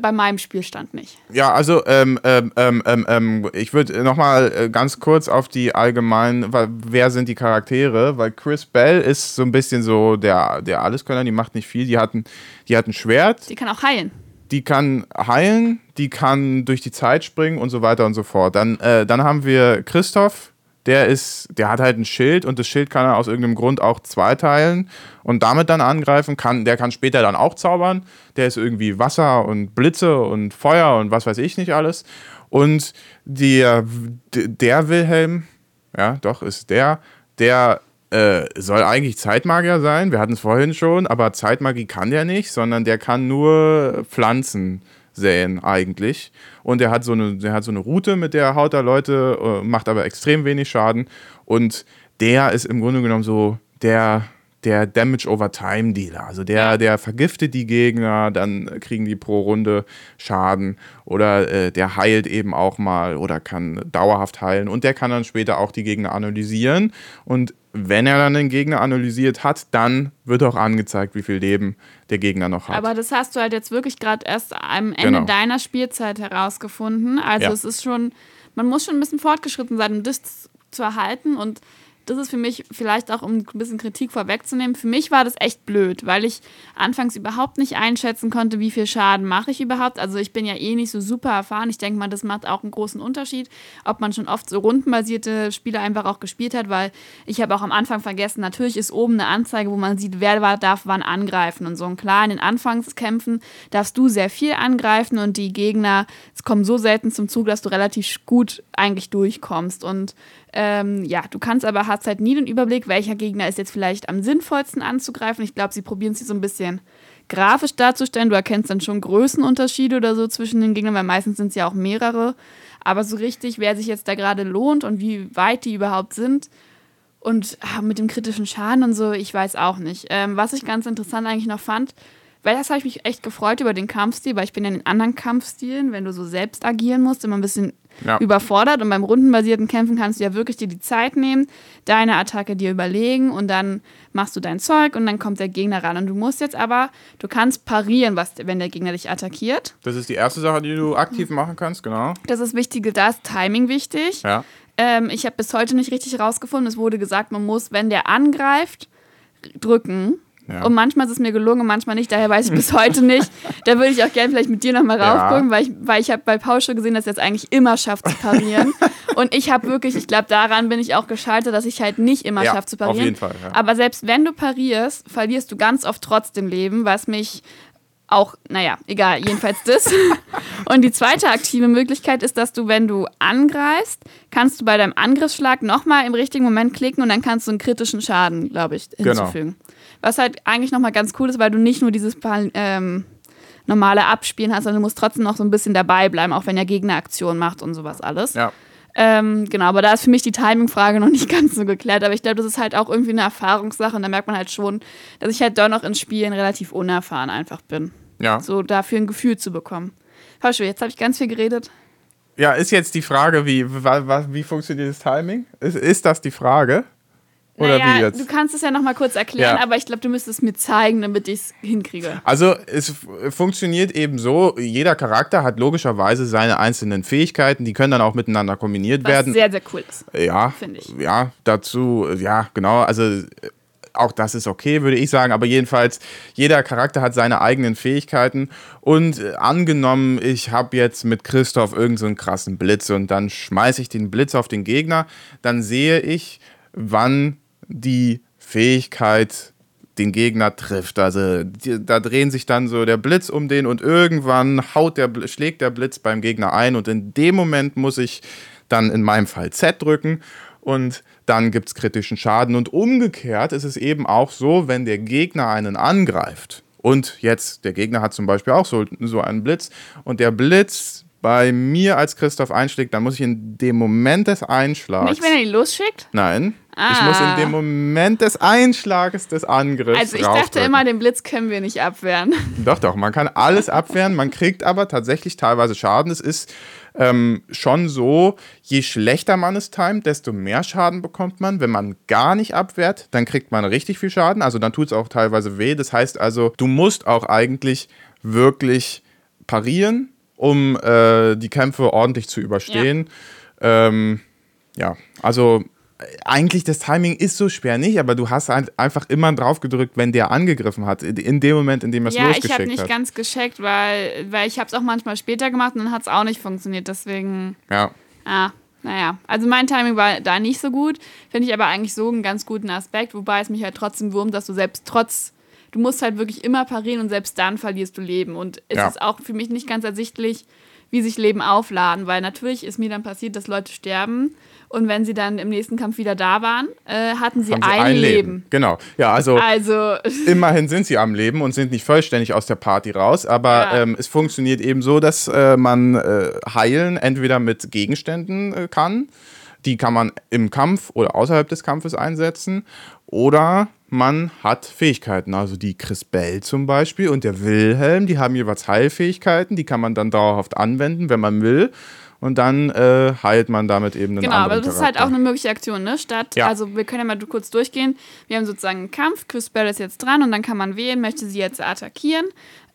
Speaker 1: bei meinem Spielstand nicht.
Speaker 2: Ja, also ähm, ähm, ähm, ähm, ähm, ich würde nochmal äh, ganz kurz auf die allgemeinen, weil, wer sind die Charaktere? Weil Chris Bell ist so ein bisschen so der, der Alleskönner, die macht nicht viel. Die hat ein, die hat ein Schwert,
Speaker 1: Die kann auch heilen.
Speaker 2: die kann heilen, die kann durch die Zeit springen und so weiter und so fort. Dann, äh, dann haben wir Christoph, der ist, der hat halt ein Schild und das Schild kann er aus irgendeinem Grund auch zweiteilen und damit dann angreifen. Kann, der kann später dann auch zaubern. Der ist irgendwie Wasser und Blitze und Feuer und was weiß ich nicht alles. Und der, der Wilhelm, ja, doch, ist der, der äh, soll eigentlich Zeitmagier sein. Wir hatten es vorhin schon, aber Zeitmagie kann der nicht, sondern der kann nur Pflanzen säen eigentlich. Und der hat so eine, der hat so eine Route, mit der haut er Leute, äh, macht aber extrem wenig Schaden. Und der ist im Grunde genommen so der, der Damage over Time Dealer. Also der, der vergiftet die Gegner, dann kriegen die pro Runde Schaden. Oder äh, der heilt eben auch mal oder kann dauerhaft heilen. Und der kann dann später auch die Gegner analysieren. Und wenn er dann den Gegner analysiert hat, dann wird auch angezeigt, wie viel Leben der Gegner noch hat.
Speaker 1: Aber das hast du halt jetzt wirklich gerade erst am Ende
Speaker 2: Genau.
Speaker 1: deiner Spielzeit herausgefunden. Also
Speaker 2: Ja.
Speaker 1: es ist schon, man muss schon ein bisschen fortgeschritten sein, um das zu erhalten. Und das ist für mich vielleicht auch, um ein bisschen Kritik vorwegzunehmen, für mich war das echt blöd, weil ich anfangs überhaupt nicht einschätzen konnte, wie viel Schaden mache ich überhaupt. Also ich bin ja eh nicht so super erfahren. Ich denke mal, das macht auch einen großen Unterschied, ob man schon oft so rundenbasierte Spiele einfach auch gespielt hat, weil ich habe auch am Anfang vergessen, natürlich ist oben eine Anzeige, wo man sieht, wer darf wann angreifen und so. Und klar, in den Anfangskämpfen darfst du sehr viel angreifen und die Gegner, es kommen so selten zum Zug, dass du relativ gut eigentlich durchkommst. Und ähm, ja, du kannst aber, hast halt nie den Überblick, welcher Gegner ist jetzt vielleicht am sinnvollsten anzugreifen. Ich glaube, sie probieren es so ein bisschen grafisch darzustellen. Du erkennst dann schon Größenunterschiede oder so zwischen den Gegnern, weil meistens sind es ja auch mehrere. Aber so richtig, wer sich jetzt da gerade lohnt und wie weit die überhaupt sind und ach, mit dem kritischen Schaden und so, ich weiß auch nicht. Ähm, was ich ganz interessant eigentlich noch fand, weil das habe ich mich echt gefreut über den Kampfstil, weil ich bin ja in den anderen Kampfstilen, wenn du so selbst agieren musst, immer ein bisschen ja. überfordert. Und beim rundenbasierten Kämpfen kannst du ja wirklich dir die Zeit nehmen, deine Attacke dir überlegen und dann machst du dein Zeug und dann kommt der Gegner ran. Und du musst jetzt aber, du kannst parieren, was, wenn der Gegner dich attackiert.
Speaker 2: Das ist die erste Sache, die du aktiv machen kannst, genau.
Speaker 1: Das ist wichtig, da ist Timing wichtig.
Speaker 2: Ja.
Speaker 1: Ähm, ich habe bis heute nicht richtig herausgefunden. Es wurde gesagt, man muss, wenn der angreift, drücken. Ja. Und manchmal ist es mir gelungen und manchmal nicht, daher weiß ich bis heute nicht. Da würde ich auch gerne vielleicht mit dir nochmal raufgucken, ja. weil ich, weil ich habe bei Paul schon gesehen, dass er es eigentlich immer schafft zu parieren. und ich habe wirklich, ich glaube, daran bin ich auch gescheitert, dass ich halt nicht immer ja, schaffe zu parieren. Auf
Speaker 2: jeden Fall, ja.
Speaker 1: Aber selbst wenn du parierst, verlierst du ganz oft trotzdem Leben, was mich auch, naja, egal, jedenfalls das. Und die zweite aktive Möglichkeit ist, dass du, wenn du angreifst, kannst du bei deinem Angriffsschlag nochmal im richtigen Moment klicken und dann kannst du einen kritischen Schaden, glaube ich, genau. hinzufügen. Genau. Was halt eigentlich nochmal ganz cool ist, weil du nicht nur dieses ähm, normale Abspielen hast, sondern du musst trotzdem noch so ein bisschen dabei bleiben, auch wenn der Gegner Aktion macht und sowas alles.
Speaker 2: Ja.
Speaker 1: Ähm, genau, aber da ist für mich die Timing-Frage noch nicht ganz so geklärt. Aber ich glaube, das ist halt auch irgendwie eine Erfahrungssache und da merkt man halt schon, dass ich halt doch noch in Spielen relativ unerfahren einfach bin.
Speaker 2: Ja.
Speaker 1: So dafür ein Gefühl zu bekommen. Hörst jetzt habe ich ganz viel geredet.
Speaker 2: Ja, ist jetzt die Frage, wie, wie, wie funktioniert das Timing? Ist, ist das die Frage? Oder naja, wie jetzt?
Speaker 1: Du kannst es ja nochmal kurz erklären, ja. aber ich glaube, du müsstest es mir zeigen, damit ich es hinkriege.
Speaker 2: Also es funktioniert eben so, jeder Charakter hat logischerweise seine einzelnen Fähigkeiten, die können dann auch miteinander kombiniert
Speaker 1: Was
Speaker 2: werden.
Speaker 1: sehr, sehr cool ist.
Speaker 2: Ja, finde ich. Ja, dazu, ja, genau, also auch das ist okay, würde ich sagen, aber jedenfalls, jeder Charakter hat seine eigenen Fähigkeiten und äh, angenommen, ich habe jetzt mit Christoph irgendeinen so krassen Blitz und dann schmeiße ich den Blitz auf den Gegner, dann sehe ich, wann die Fähigkeit den Gegner trifft. Also die, da drehen sich dann so der Blitz um den und irgendwann haut der, schlägt der Blitz beim Gegner ein und in dem Moment muss ich dann in meinem Fall Z drücken und dann gibt es kritischen Schaden. Und umgekehrt ist es eben auch so, wenn der Gegner einen angreift und jetzt der Gegner hat zum Beispiel auch so, so einen Blitz und der Blitz bei mir als Christoph einschlägt, dann muss ich in dem Moment des Einschlags.
Speaker 1: Nicht, wenn er ihn losschickt?
Speaker 2: Nein. Ah. Ich muss in dem ah. Moment des Einschlages des Angriffs.
Speaker 1: Also ich dachte immer, den Blitz können wir nicht abwehren.
Speaker 2: Doch, doch, man kann alles abwehren, man kriegt aber tatsächlich teilweise Schaden. Es ist ähm, schon so, je schlechter man es timet, desto mehr Schaden bekommt man. Wenn man gar nicht abwehrt, dann kriegt man richtig viel Schaden. Also dann tut es auch teilweise weh. Das heißt also, du musst auch eigentlich wirklich parieren, um äh, die Kämpfe ordentlich zu überstehen. Ja, ähm, ja also eigentlich das Timing ist so schwer nicht, aber du hast halt einfach immer drauf gedrückt, wenn der angegriffen hat, in dem Moment, in dem er es ja, losgeschickt hat. Ja, ich habe
Speaker 1: nicht ganz gescheckt, weil, weil ich habe es auch manchmal später gemacht und dann hat es auch nicht funktioniert, deswegen...
Speaker 2: Ja.
Speaker 1: Ah, naja, also mein Timing war da nicht so gut, finde ich aber eigentlich so einen ganz guten Aspekt, wobei es mich halt trotzdem wurmt, dass du selbst trotz, du musst halt wirklich immer parieren und selbst dann verlierst du Leben und es ja. ist auch für mich nicht ganz ersichtlich, wie sich Leben aufladen, weil natürlich ist mir dann passiert, dass Leute sterben und wenn sie dann im nächsten Kampf wieder da waren, äh, hatten sie, ein, sie ein, Leben. Leben.
Speaker 2: Genau. Ja, also,
Speaker 1: also
Speaker 2: immerhin sind sie am Leben und sind nicht vollständig aus der Party raus. Aber ja. ähm, es funktioniert eben so, dass äh, man äh, heilen entweder mit Gegenständen äh, kann. Die kann man im Kampf oder außerhalb des Kampfes einsetzen. Oder man hat Fähigkeiten. Also die Chris Bell zum Beispiel und der Wilhelm, die haben jeweils Heilfähigkeiten. Die kann man dann dauerhaft anwenden, wenn man will und dann äh, heilt man damit eben einen
Speaker 1: Genau,
Speaker 2: aber
Speaker 1: das
Speaker 2: Charakter.
Speaker 1: ist halt auch eine mögliche Aktion, ne? Statt, ja. also wir können ja mal kurz durchgehen. Wir haben sozusagen einen Kampf, Chris Bell ist jetzt dran und dann kann man wählen, möchte sie jetzt attackieren.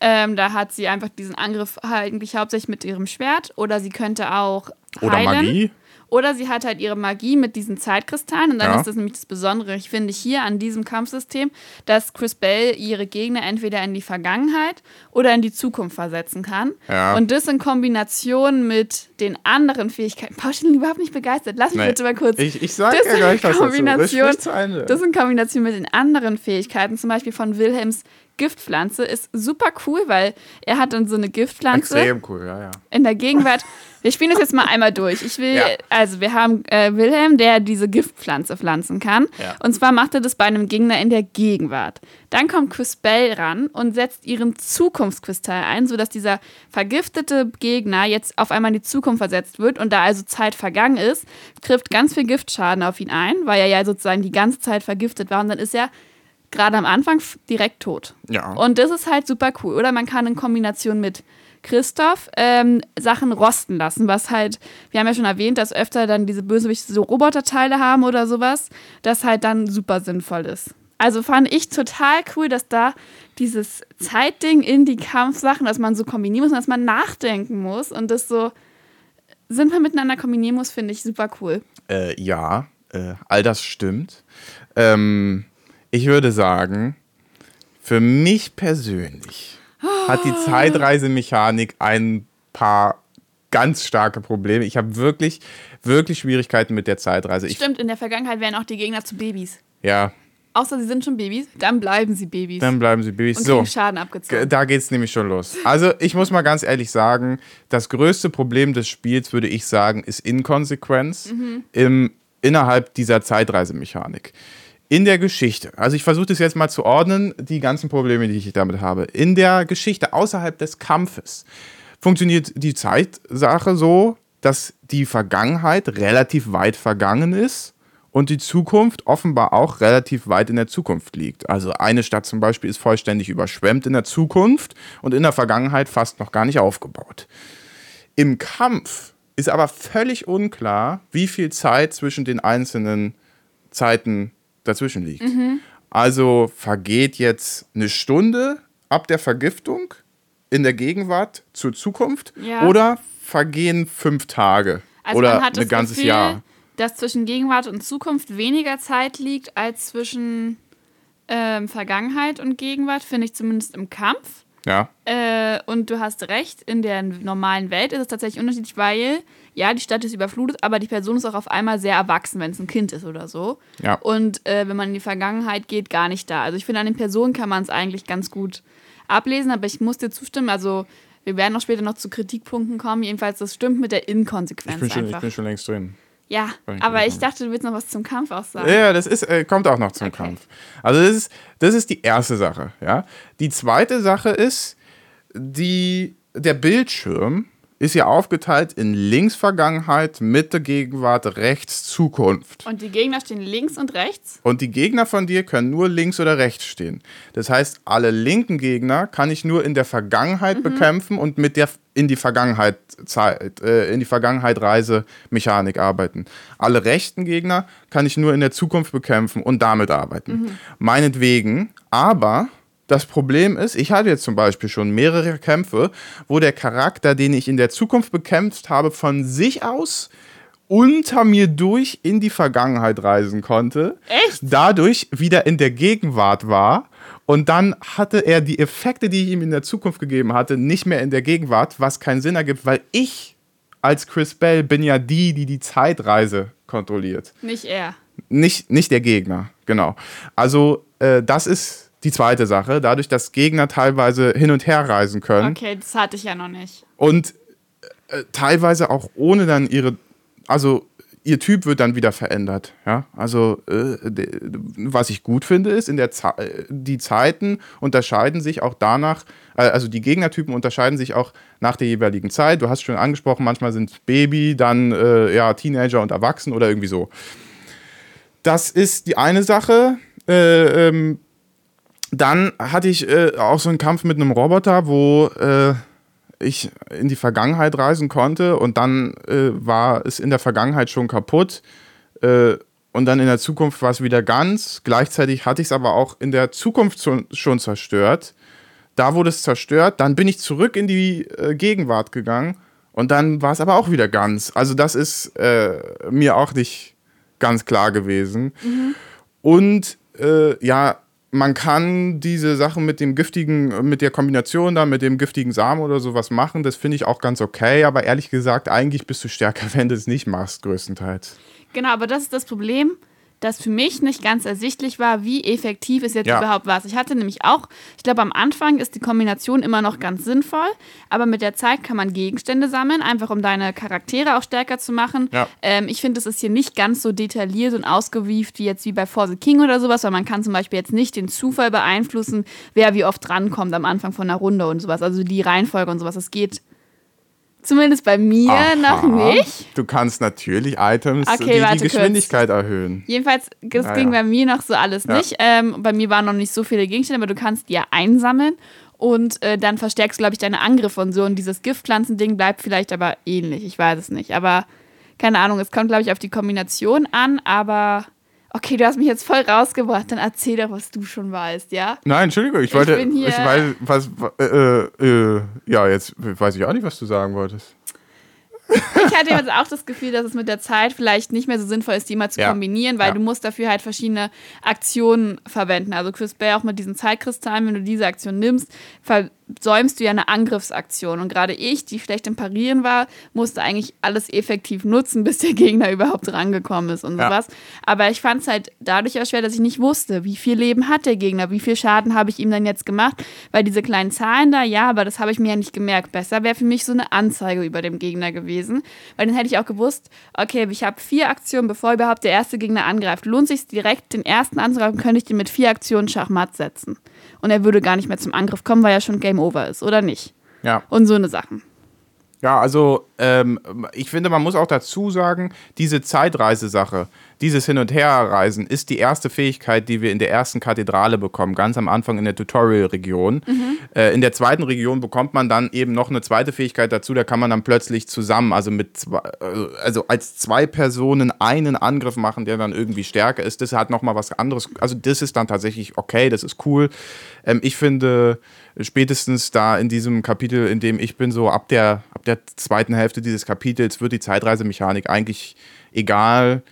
Speaker 1: Ähm, da hat sie einfach diesen Angriff eigentlich hauptsächlich mit ihrem Schwert oder sie könnte auch heilen.
Speaker 2: Oder Magie.
Speaker 1: Oder sie hat halt ihre Magie mit diesen Zeitkristallen. Und dann
Speaker 2: Ja.
Speaker 1: ist das nämlich das Besondere, ich finde, hier an diesem Kampfsystem, dass Chris Bell ihre Gegner entweder in die Vergangenheit oder in die Zukunft versetzen kann.
Speaker 2: Ja.
Speaker 1: Und das in Kombination mit den anderen Fähigkeiten. Paul, ich bin überhaupt nicht begeistert. Lass mich
Speaker 2: Nee.
Speaker 1: bitte mal kurz.
Speaker 2: Ich, ich sag
Speaker 1: Das
Speaker 2: ja gleich was dazu.
Speaker 1: Kombination-
Speaker 2: Sprich zu Ende.
Speaker 1: Das in Kombination mit den anderen Fähigkeiten, zum Beispiel von Wilhelms Giftpflanze, ist super cool, weil er hat dann so eine Giftpflanze
Speaker 2: Extrem cool, ja, ja.
Speaker 1: in der Gegenwart. Wir spielen das jetzt mal einmal durch. Ich will,
Speaker 2: Ja.
Speaker 1: also wir haben äh, Wilhelm, der diese Giftpflanze pflanzen kann.
Speaker 2: Ja.
Speaker 1: Und zwar macht er das bei einem Gegner in der Gegenwart. Dann kommt Chris Bell ran und setzt ihren Zukunftskristall ein, sodass dieser vergiftete Gegner jetzt auf einmal in die Zukunft versetzt wird und da also Zeit vergangen ist, trifft ganz viel Giftschaden auf ihn ein, weil er ja sozusagen die ganze Zeit vergiftet war und dann ist er gerade am Anfang direkt tot.
Speaker 2: Ja.
Speaker 1: Und das ist halt super cool. Oder man kann in Kombination mit Christoph ähm, Sachen rosten lassen, was halt, wir haben ja schon erwähnt, dass öfter dann diese Bösewichte so Roboterteile haben oder sowas, das halt dann super sinnvoll ist. Also fand ich total cool, dass da dieses Zeitding in die Kampfsachen, dass man so kombinieren muss und dass man nachdenken muss und das so sinnvoll miteinander kombinieren muss, finde ich super cool.
Speaker 2: Äh, ja, äh, all das stimmt. Ähm, ich würde sagen, für mich persönlich hat die Zeitreisemechanik ein paar ganz starke Probleme. Ich habe wirklich, wirklich Schwierigkeiten mit der Zeitreise. Ich,
Speaker 1: Stimmt, in der Vergangenheit wären auch die Gegner zu Babys.
Speaker 2: ja,
Speaker 1: Außer sie sind schon Babys, dann bleiben sie Babys.
Speaker 2: dann bleiben sie Babys.
Speaker 1: und
Speaker 2: So.
Speaker 1: Schaden abgezogen.
Speaker 2: Da geht es nämlich schon los. Also, ich muss mal ganz ehrlich sagen, das größte Problem des Spiels, würde ich sagen, ist Inkonsequenz im, innerhalb dieser Zeitreisemechanik. In der Geschichte, also ich versuche das jetzt mal zu ordnen, die ganzen Probleme, die ich damit habe. In der Geschichte außerhalb des Kampfes funktioniert die Zeitsache so, dass die Vergangenheit relativ weit vergangen ist und die Zukunft offenbar auch relativ weit in der Zukunft liegt. Also eine Stadt zum Beispiel ist vollständig überschwemmt in der Zukunft und in der Vergangenheit fast noch gar nicht aufgebaut. Im Kampf ist aber völlig unklar, wie viel Zeit zwischen den einzelnen Zeiten dazwischen liegt. Also vergeht jetzt eine Stunde ab der Vergiftung in der Gegenwart zur Zukunft
Speaker 1: Ja.
Speaker 2: oder vergehen fünf Tage
Speaker 1: Also
Speaker 2: oder ein ganzes
Speaker 1: Gefühl,
Speaker 2: Jahr.
Speaker 1: dass zwischen Gegenwart und Zukunft weniger Zeit liegt als zwischen ähm, Vergangenheit und Gegenwart, finde ich zumindest im Kampf.
Speaker 2: Ja,
Speaker 1: Äh, und du hast recht, in der normalen Welt ist es tatsächlich unterschiedlich, weil, ja, die Stadt ist überflutet, aber die Person ist auch auf einmal sehr erwachsen, wenn es ein Kind ist oder so.
Speaker 2: Ja.
Speaker 1: Und äh, wenn man in die Vergangenheit geht, gar nicht da. Also ich finde, an den Personen kann man es eigentlich ganz gut ablesen, aber ich muss dir zustimmen, also wir werden auch später noch zu Kritikpunkten kommen. Jedenfalls, das stimmt mit der Inkonsequenz
Speaker 2: ich bin, schon, ich
Speaker 1: einfach.
Speaker 2: bin schon längst drin.
Speaker 1: ja,
Speaker 2: ich
Speaker 1: aber ich dachte, du willst noch was zum Kampf auch sagen.
Speaker 2: Ja, das ist, äh, kommt auch noch zum
Speaker 1: Okay.
Speaker 2: Kampf. Also das ist, das ist die erste Sache. Ja? Die zweite Sache ist, die, der Bildschirm ist ja aufgeteilt in links Vergangenheit, Mitte Gegenwart, rechts Zukunft.
Speaker 1: Und die Gegner stehen links und rechts.
Speaker 2: Und die Gegner von dir können nur links oder rechts stehen. Das heißt, alle linken Gegner kann ich nur in der Vergangenheit bekämpfen und mit der in die Vergangenheit Zeit, äh, in die Vergangenheit Reisemechanik arbeiten. Alle rechten Gegner kann ich nur in der Zukunft bekämpfen und damit arbeiten. Meinetwegen, aber das Problem ist, ich hatte jetzt zum Beispiel schon mehrere Kämpfe, wo der Charakter, den ich in der Zukunft bekämpft habe, von sich aus unter mir durch in die Vergangenheit reisen konnte.
Speaker 1: Echt?
Speaker 2: Dadurch wieder in der Gegenwart war. Und dann hatte er die Effekte, die ich ihm in der Zukunft gegeben hatte, nicht mehr in der Gegenwart, was keinen Sinn ergibt, weil ich als Chris Bell bin ja die, die die Zeitreise kontrolliert.
Speaker 1: Nicht er.
Speaker 2: Nicht, nicht der Gegner, genau. Also äh, das ist die zweite Sache, dadurch, dass Gegner teilweise hin und her reisen können
Speaker 1: Okay, das hatte ich ja noch nicht.
Speaker 2: und äh, teilweise auch ohne dann ihre, also ihr Typ wird dann wieder verändert. Ja, also äh, was ich gut finde ist, in der Ze äh, die Zeiten unterscheiden sich auch danach, äh, also die Gegnertypen unterscheiden sich auch nach der jeweiligen Zeit. Du hast schon angesprochen, manchmal sind Baby, dann äh, ja Teenager und Erwachsen oder irgendwie so. Das ist die eine Sache. Äh, ähm, dann hatte ich äh, auch so einen Kampf mit einem Roboter, wo äh, ich in die Vergangenheit reisen konnte und dann äh, war es in der Vergangenheit schon kaputt äh, und dann in der Zukunft war es wieder ganz. Gleichzeitig hatte ich es aber auch in der Zukunft schon, schon zerstört. Da wurde es zerstört, dann bin ich zurück in die äh, Gegenwart gegangen und dann war es aber auch wieder ganz. Also das ist äh, mir auch nicht ganz klar gewesen. Mhm. Und ja, man kann diese Sachen mit dem giftigen, mit der Kombination da, mit dem giftigen Samen oder sowas machen. Das finde ich auch ganz okay. Aber ehrlich gesagt, eigentlich bist du stärker, wenn du es nicht machst, größtenteils.
Speaker 1: Genau, aber das ist das Problem dass für mich nicht ganz ersichtlich war, wie effektiv ist jetzt ja. überhaupt was. Ich hatte nämlich auch, ich glaube, am Anfang ist die Kombination immer noch ganz sinnvoll, aber mit der Zeit kann man Gegenstände sammeln, einfach um deine Charaktere auch stärker zu machen. Ja. Ähm, ich finde, es ist hier nicht ganz so detailliert und ausgewieft wie jetzt wie bei For the King oder sowas, weil man kann zum Beispiel jetzt nicht den Zufall beeinflussen, wer wie oft drankommt am Anfang von einer Runde und sowas. Also die Reihenfolge und sowas. Es geht Zumindest bei mir Aha. noch nicht.
Speaker 2: Du kannst natürlich Items, okay, die die Geschwindigkeit kurz. erhöhen.
Speaker 1: Jedenfalls, das naja. ging bei mir noch so alles ja. nicht. Ähm, bei mir waren noch nicht so viele Gegenstände, aber du kannst die ja einsammeln und äh, dann verstärkst du, glaube ich, deine Angriffe und so. Und dieses Giftpflanzending bleibt vielleicht aber ähnlich. Ich weiß es nicht. Aber keine Ahnung, es kommt, glaube ich, auf die Kombination an, aber Okay, du hast mich jetzt voll rausgebracht, dann erzähl doch, was du schon weißt, ja?
Speaker 2: Nein, Entschuldigung, ich, ich wollte, ich weiß, was, äh, äh, ja, jetzt weiß ich auch nicht, was du sagen wolltest.
Speaker 1: Ich hatte jetzt auch das Gefühl, dass es mit der Zeit vielleicht nicht mehr so sinnvoll ist, die mal zu ja. kombinieren, weil ja. du musst dafür halt verschiedene Aktionen verwenden. Also Chris Bay auch mit diesen Zeitkristallen, wenn du diese Aktion nimmst, säumst du ja eine Angriffsaktion. Und gerade ich, die schlecht im Parieren war, musste eigentlich alles effektiv nutzen, bis der Gegner überhaupt rangekommen ist und ja. sowas. Aber ich fand es halt dadurch auch schwer, dass ich nicht wusste, wie viel Leben hat der Gegner, wie viel Schaden habe ich ihm dann jetzt gemacht. Weil diese kleinen Zahlen da, ja, aber das habe ich mir ja nicht gemerkt. Besser wäre für mich so eine Anzeige über dem Gegner gewesen. Weil dann hätte ich auch gewusst, okay, ich habe vier Aktionen, bevor überhaupt der erste Gegner angreift. Lohnt sich direkt den ersten anzugreifen, könnte ich den mit vier Aktionen Schachmatt setzen. Und er würde gar nicht mehr zum Angriff kommen, weil er schon Game Over ist, oder nicht?
Speaker 2: Ja.
Speaker 1: Und so eine Sachen.
Speaker 2: Ja, also ähm, ich finde, man muss auch dazu sagen, diese Zeitreisesache, dieses Hin- und Herreisen ist die erste Fähigkeit, die wir in der ersten Kathedrale bekommen, ganz am Anfang in der Tutorial-Region. Mhm. Äh, in der zweiten Region bekommt man dann eben noch eine zweite Fähigkeit dazu, da kann man dann plötzlich zusammen, also mit zwei, äh, also als zwei Personen einen Angriff machen, der dann irgendwie stärker ist. Das hat nochmal was anderes. Also das ist dann tatsächlich okay, das ist cool. Ähm, ich finde spätestens da in diesem Kapitel, in dem ich bin, so ab der, ab der zweiten Hälfte dieses Kapitels wird die Zeitreisemechanik eigentlich egal,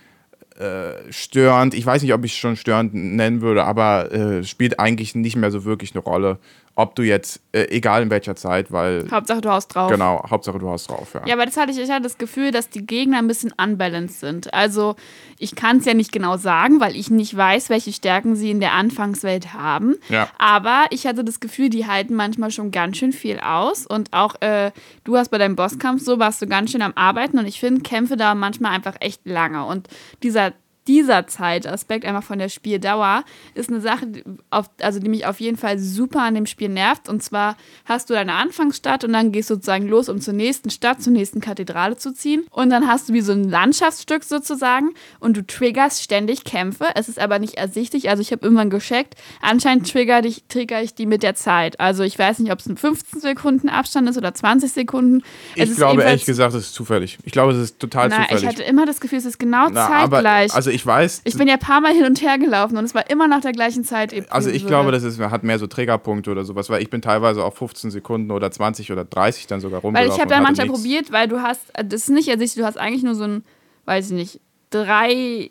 Speaker 2: äh, störend. Ich weiß nicht, ob ich es schon störend nennen würde, aber äh, spielt eigentlich nicht mehr so wirklich eine Rolle ob du jetzt, äh, egal in welcher Zeit, weil.
Speaker 1: Hauptsache du hast drauf.
Speaker 2: Genau, Hauptsache du hast drauf, ja.
Speaker 1: Ja, aber das hatte ich, ich hatte das Gefühl, dass die Gegner ein bisschen unbalanced sind. Also ich kann es ja nicht genau sagen, weil ich nicht weiß, welche Stärken sie in der Anfangswelt haben.
Speaker 2: Ja.
Speaker 1: Aber ich hatte das Gefühl, die halten manchmal schon ganz schön viel aus. Und auch äh, du hast bei deinem Bosskampf so, warst du ganz schön am Arbeiten. Und ich finde, Kämpfe da manchmal einfach echt lange. Und dieser dieser Zeitaspekt, einfach von der Spieldauer, ist eine Sache, die, auf, also die mich auf jeden Fall super an dem Spiel nervt. Und zwar hast du deine Anfangsstadt und dann gehst du sozusagen los, um zur nächsten Stadt, zur nächsten Kathedrale zu ziehen. Und dann hast du wie so ein Landschaftsstück sozusagen und du triggerst ständig Kämpfe. Es ist aber nicht ersichtlich. Also ich habe irgendwann gescheckt, anscheinend trigger, dich, trigger ich die mit der Zeit. Also ich weiß nicht, ob es ein 15 Sekunden Abstand ist oder 20 Sekunden.
Speaker 2: Es ich glaube ehrlich gesagt, es ist zufällig. Ich glaube, es ist total na, zufällig.
Speaker 1: Ich hatte immer das Gefühl, es ist genau na, zeitgleich.
Speaker 2: Aber, also ich weiß.
Speaker 1: Ich bin ja ein paar Mal hin und her gelaufen und es war immer nach der gleichen Zeit.
Speaker 2: Also ich glaube, das ist, hat mehr so Trägerpunkte oder sowas, weil ich bin teilweise auch 15 Sekunden oder 20 oder 30 dann sogar rumgelaufen.
Speaker 1: Weil ich habe da manchmal probiert, weil du hast, das ist nicht ersichtlich, du hast eigentlich nur so ein, weiß ich nicht, drei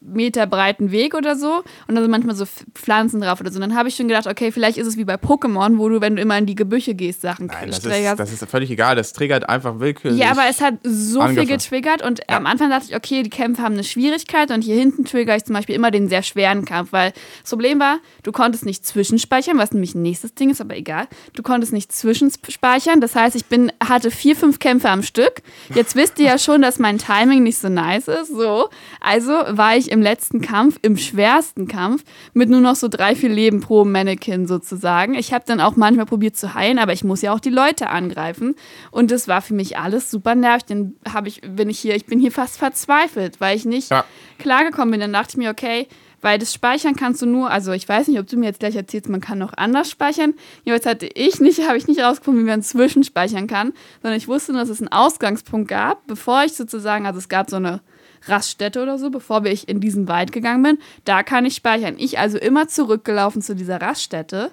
Speaker 1: Meter breiten Weg oder so und da sind manchmal so Pflanzen drauf oder so. Und dann habe ich schon gedacht, okay, vielleicht ist es wie bei Pokémon, wo du, wenn du immer in die Gebüsche gehst, Sachen
Speaker 2: Nein, das ist, das ist völlig egal, das triggert einfach willkürlich.
Speaker 1: Ja, aber es hat so angefangen. viel getriggert und ja. am Anfang dachte ich, okay, die Kämpfe haben eine Schwierigkeit und hier hinten triggere ich zum Beispiel immer den sehr schweren Kampf, weil das Problem war, du konntest nicht zwischenspeichern, was nämlich ein nächstes Ding ist, aber egal. Du konntest nicht zwischenspeichern, das heißt, ich bin, hatte vier, fünf Kämpfe am Stück. Jetzt wisst ihr ja schon, dass mein Timing nicht so nice ist, so. Also war ich im letzten Kampf, im schwersten Kampf, mit nur noch so drei, vier Leben pro Mannequin sozusagen. Ich habe dann auch manchmal probiert zu heilen, aber ich muss ja auch die Leute angreifen. Und das war für mich alles super nervig. Dann habe ich, bin ich hier, ich bin hier fast verzweifelt, weil ich nicht ja. klargekommen bin. Dann dachte ich mir, okay, weil das Speichern kannst du nur, also ich weiß nicht, ob du mir jetzt gleich erzählst, man kann noch anders speichern. Jeweils hatte ich nicht, habe ich nicht rausgefunden, wie man zwischenspeichern kann, sondern ich wusste nur, dass es einen Ausgangspunkt gab, bevor ich sozusagen, also es gab so eine Raststätte oder so, bevor ich in diesen Wald gegangen bin. Da kann ich speichern. Ich also immer zurückgelaufen zu dieser Raststätte.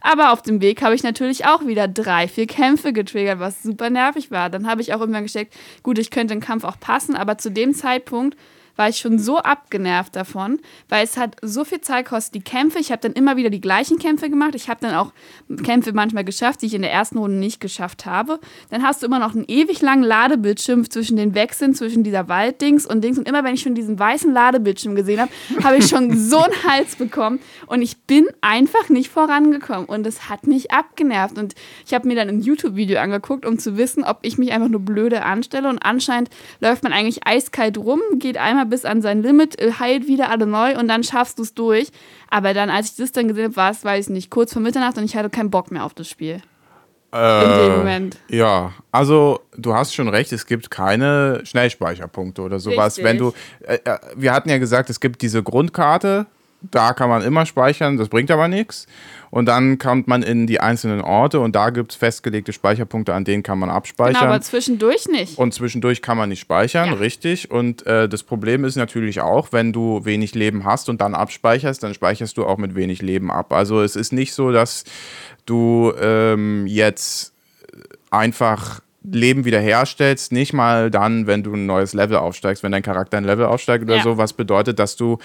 Speaker 1: Aber auf dem Weg habe ich natürlich auch wieder drei, vier Kämpfe getriggert, was super nervig war. Dann habe ich auch irgendwann gesteckt, gut, ich könnte den Kampf auch passen, aber zu dem Zeitpunkt war ich schon so abgenervt davon, weil es hat so viel Zeit kostet, die Kämpfe. Ich habe dann immer wieder die gleichen Kämpfe gemacht. Ich habe dann auch Kämpfe manchmal geschafft, die ich in der ersten Runde nicht geschafft habe. Dann hast du immer noch einen ewig langen Ladebildschirm zwischen den Wechseln, zwischen dieser Walddings und Dings. Und immer wenn ich schon diesen weißen Ladebildschirm gesehen habe, habe ich schon so einen Hals bekommen. Und ich bin einfach nicht vorangekommen. Und es hat mich abgenervt. Und ich habe mir dann ein YouTube-Video angeguckt, um zu wissen, ob ich mich einfach nur blöde anstelle. Und anscheinend läuft man eigentlich eiskalt rum, geht einmal einmal bis an sein Limit, äh, heilt wieder alle neu und dann schaffst du es durch. Aber dann, als ich das dann gesehen habe, war es, weiß ich nicht, kurz vor Mitternacht und ich hatte keinen Bock mehr auf das Spiel.
Speaker 2: Äh, in dem Moment. Ja, also du hast schon recht, es gibt keine Schnellspeicherpunkte oder sowas. Richtig. Wenn du, äh, äh, wir hatten ja gesagt, es gibt diese Grundkarte, da kann man immer speichern, das bringt aber nichts. Und dann kommt man in die einzelnen Orte und da gibt es festgelegte Speicherpunkte, an denen kann man abspeichern. Genau,
Speaker 1: aber zwischendurch nicht.
Speaker 2: Und zwischendurch kann man nicht speichern, ja. richtig. Und äh, das Problem ist natürlich auch, wenn du wenig Leben hast und dann abspeicherst, dann speicherst du auch mit wenig Leben ab. Also es ist nicht so, dass du ähm, jetzt einfach Leben wiederherstellst, nicht mal dann, wenn du ein neues Level aufsteigst, wenn dein Charakter ein Level aufsteigt oder ja. so, was bedeutet, dass du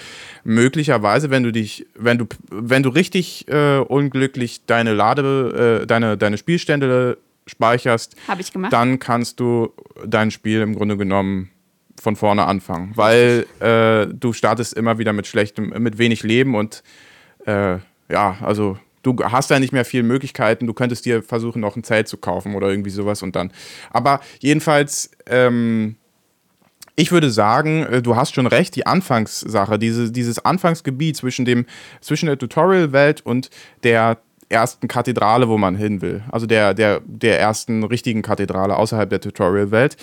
Speaker 2: möglicherweise, wenn du dich, wenn du, wenn du richtig äh, unglücklich deine Lade, äh, deine, deine Spielstände speicherst, dann kannst du dein Spiel im Grunde genommen von vorne anfangen, weil äh, du startest immer wieder mit schlechtem, mit wenig Leben und äh, ja, also du hast ja nicht mehr viele Möglichkeiten. Du könntest dir versuchen, noch ein Zelt zu kaufen oder irgendwie sowas und dann. Aber jedenfalls, ähm, ich würde sagen, äh, du hast schon recht, die Anfangssache, diese, dieses Anfangsgebiet zwischen, dem, zwischen der Tutorial-Welt und der ersten Kathedrale, wo man hin will, also der, der, der ersten richtigen Kathedrale außerhalb der Tutorial-Welt,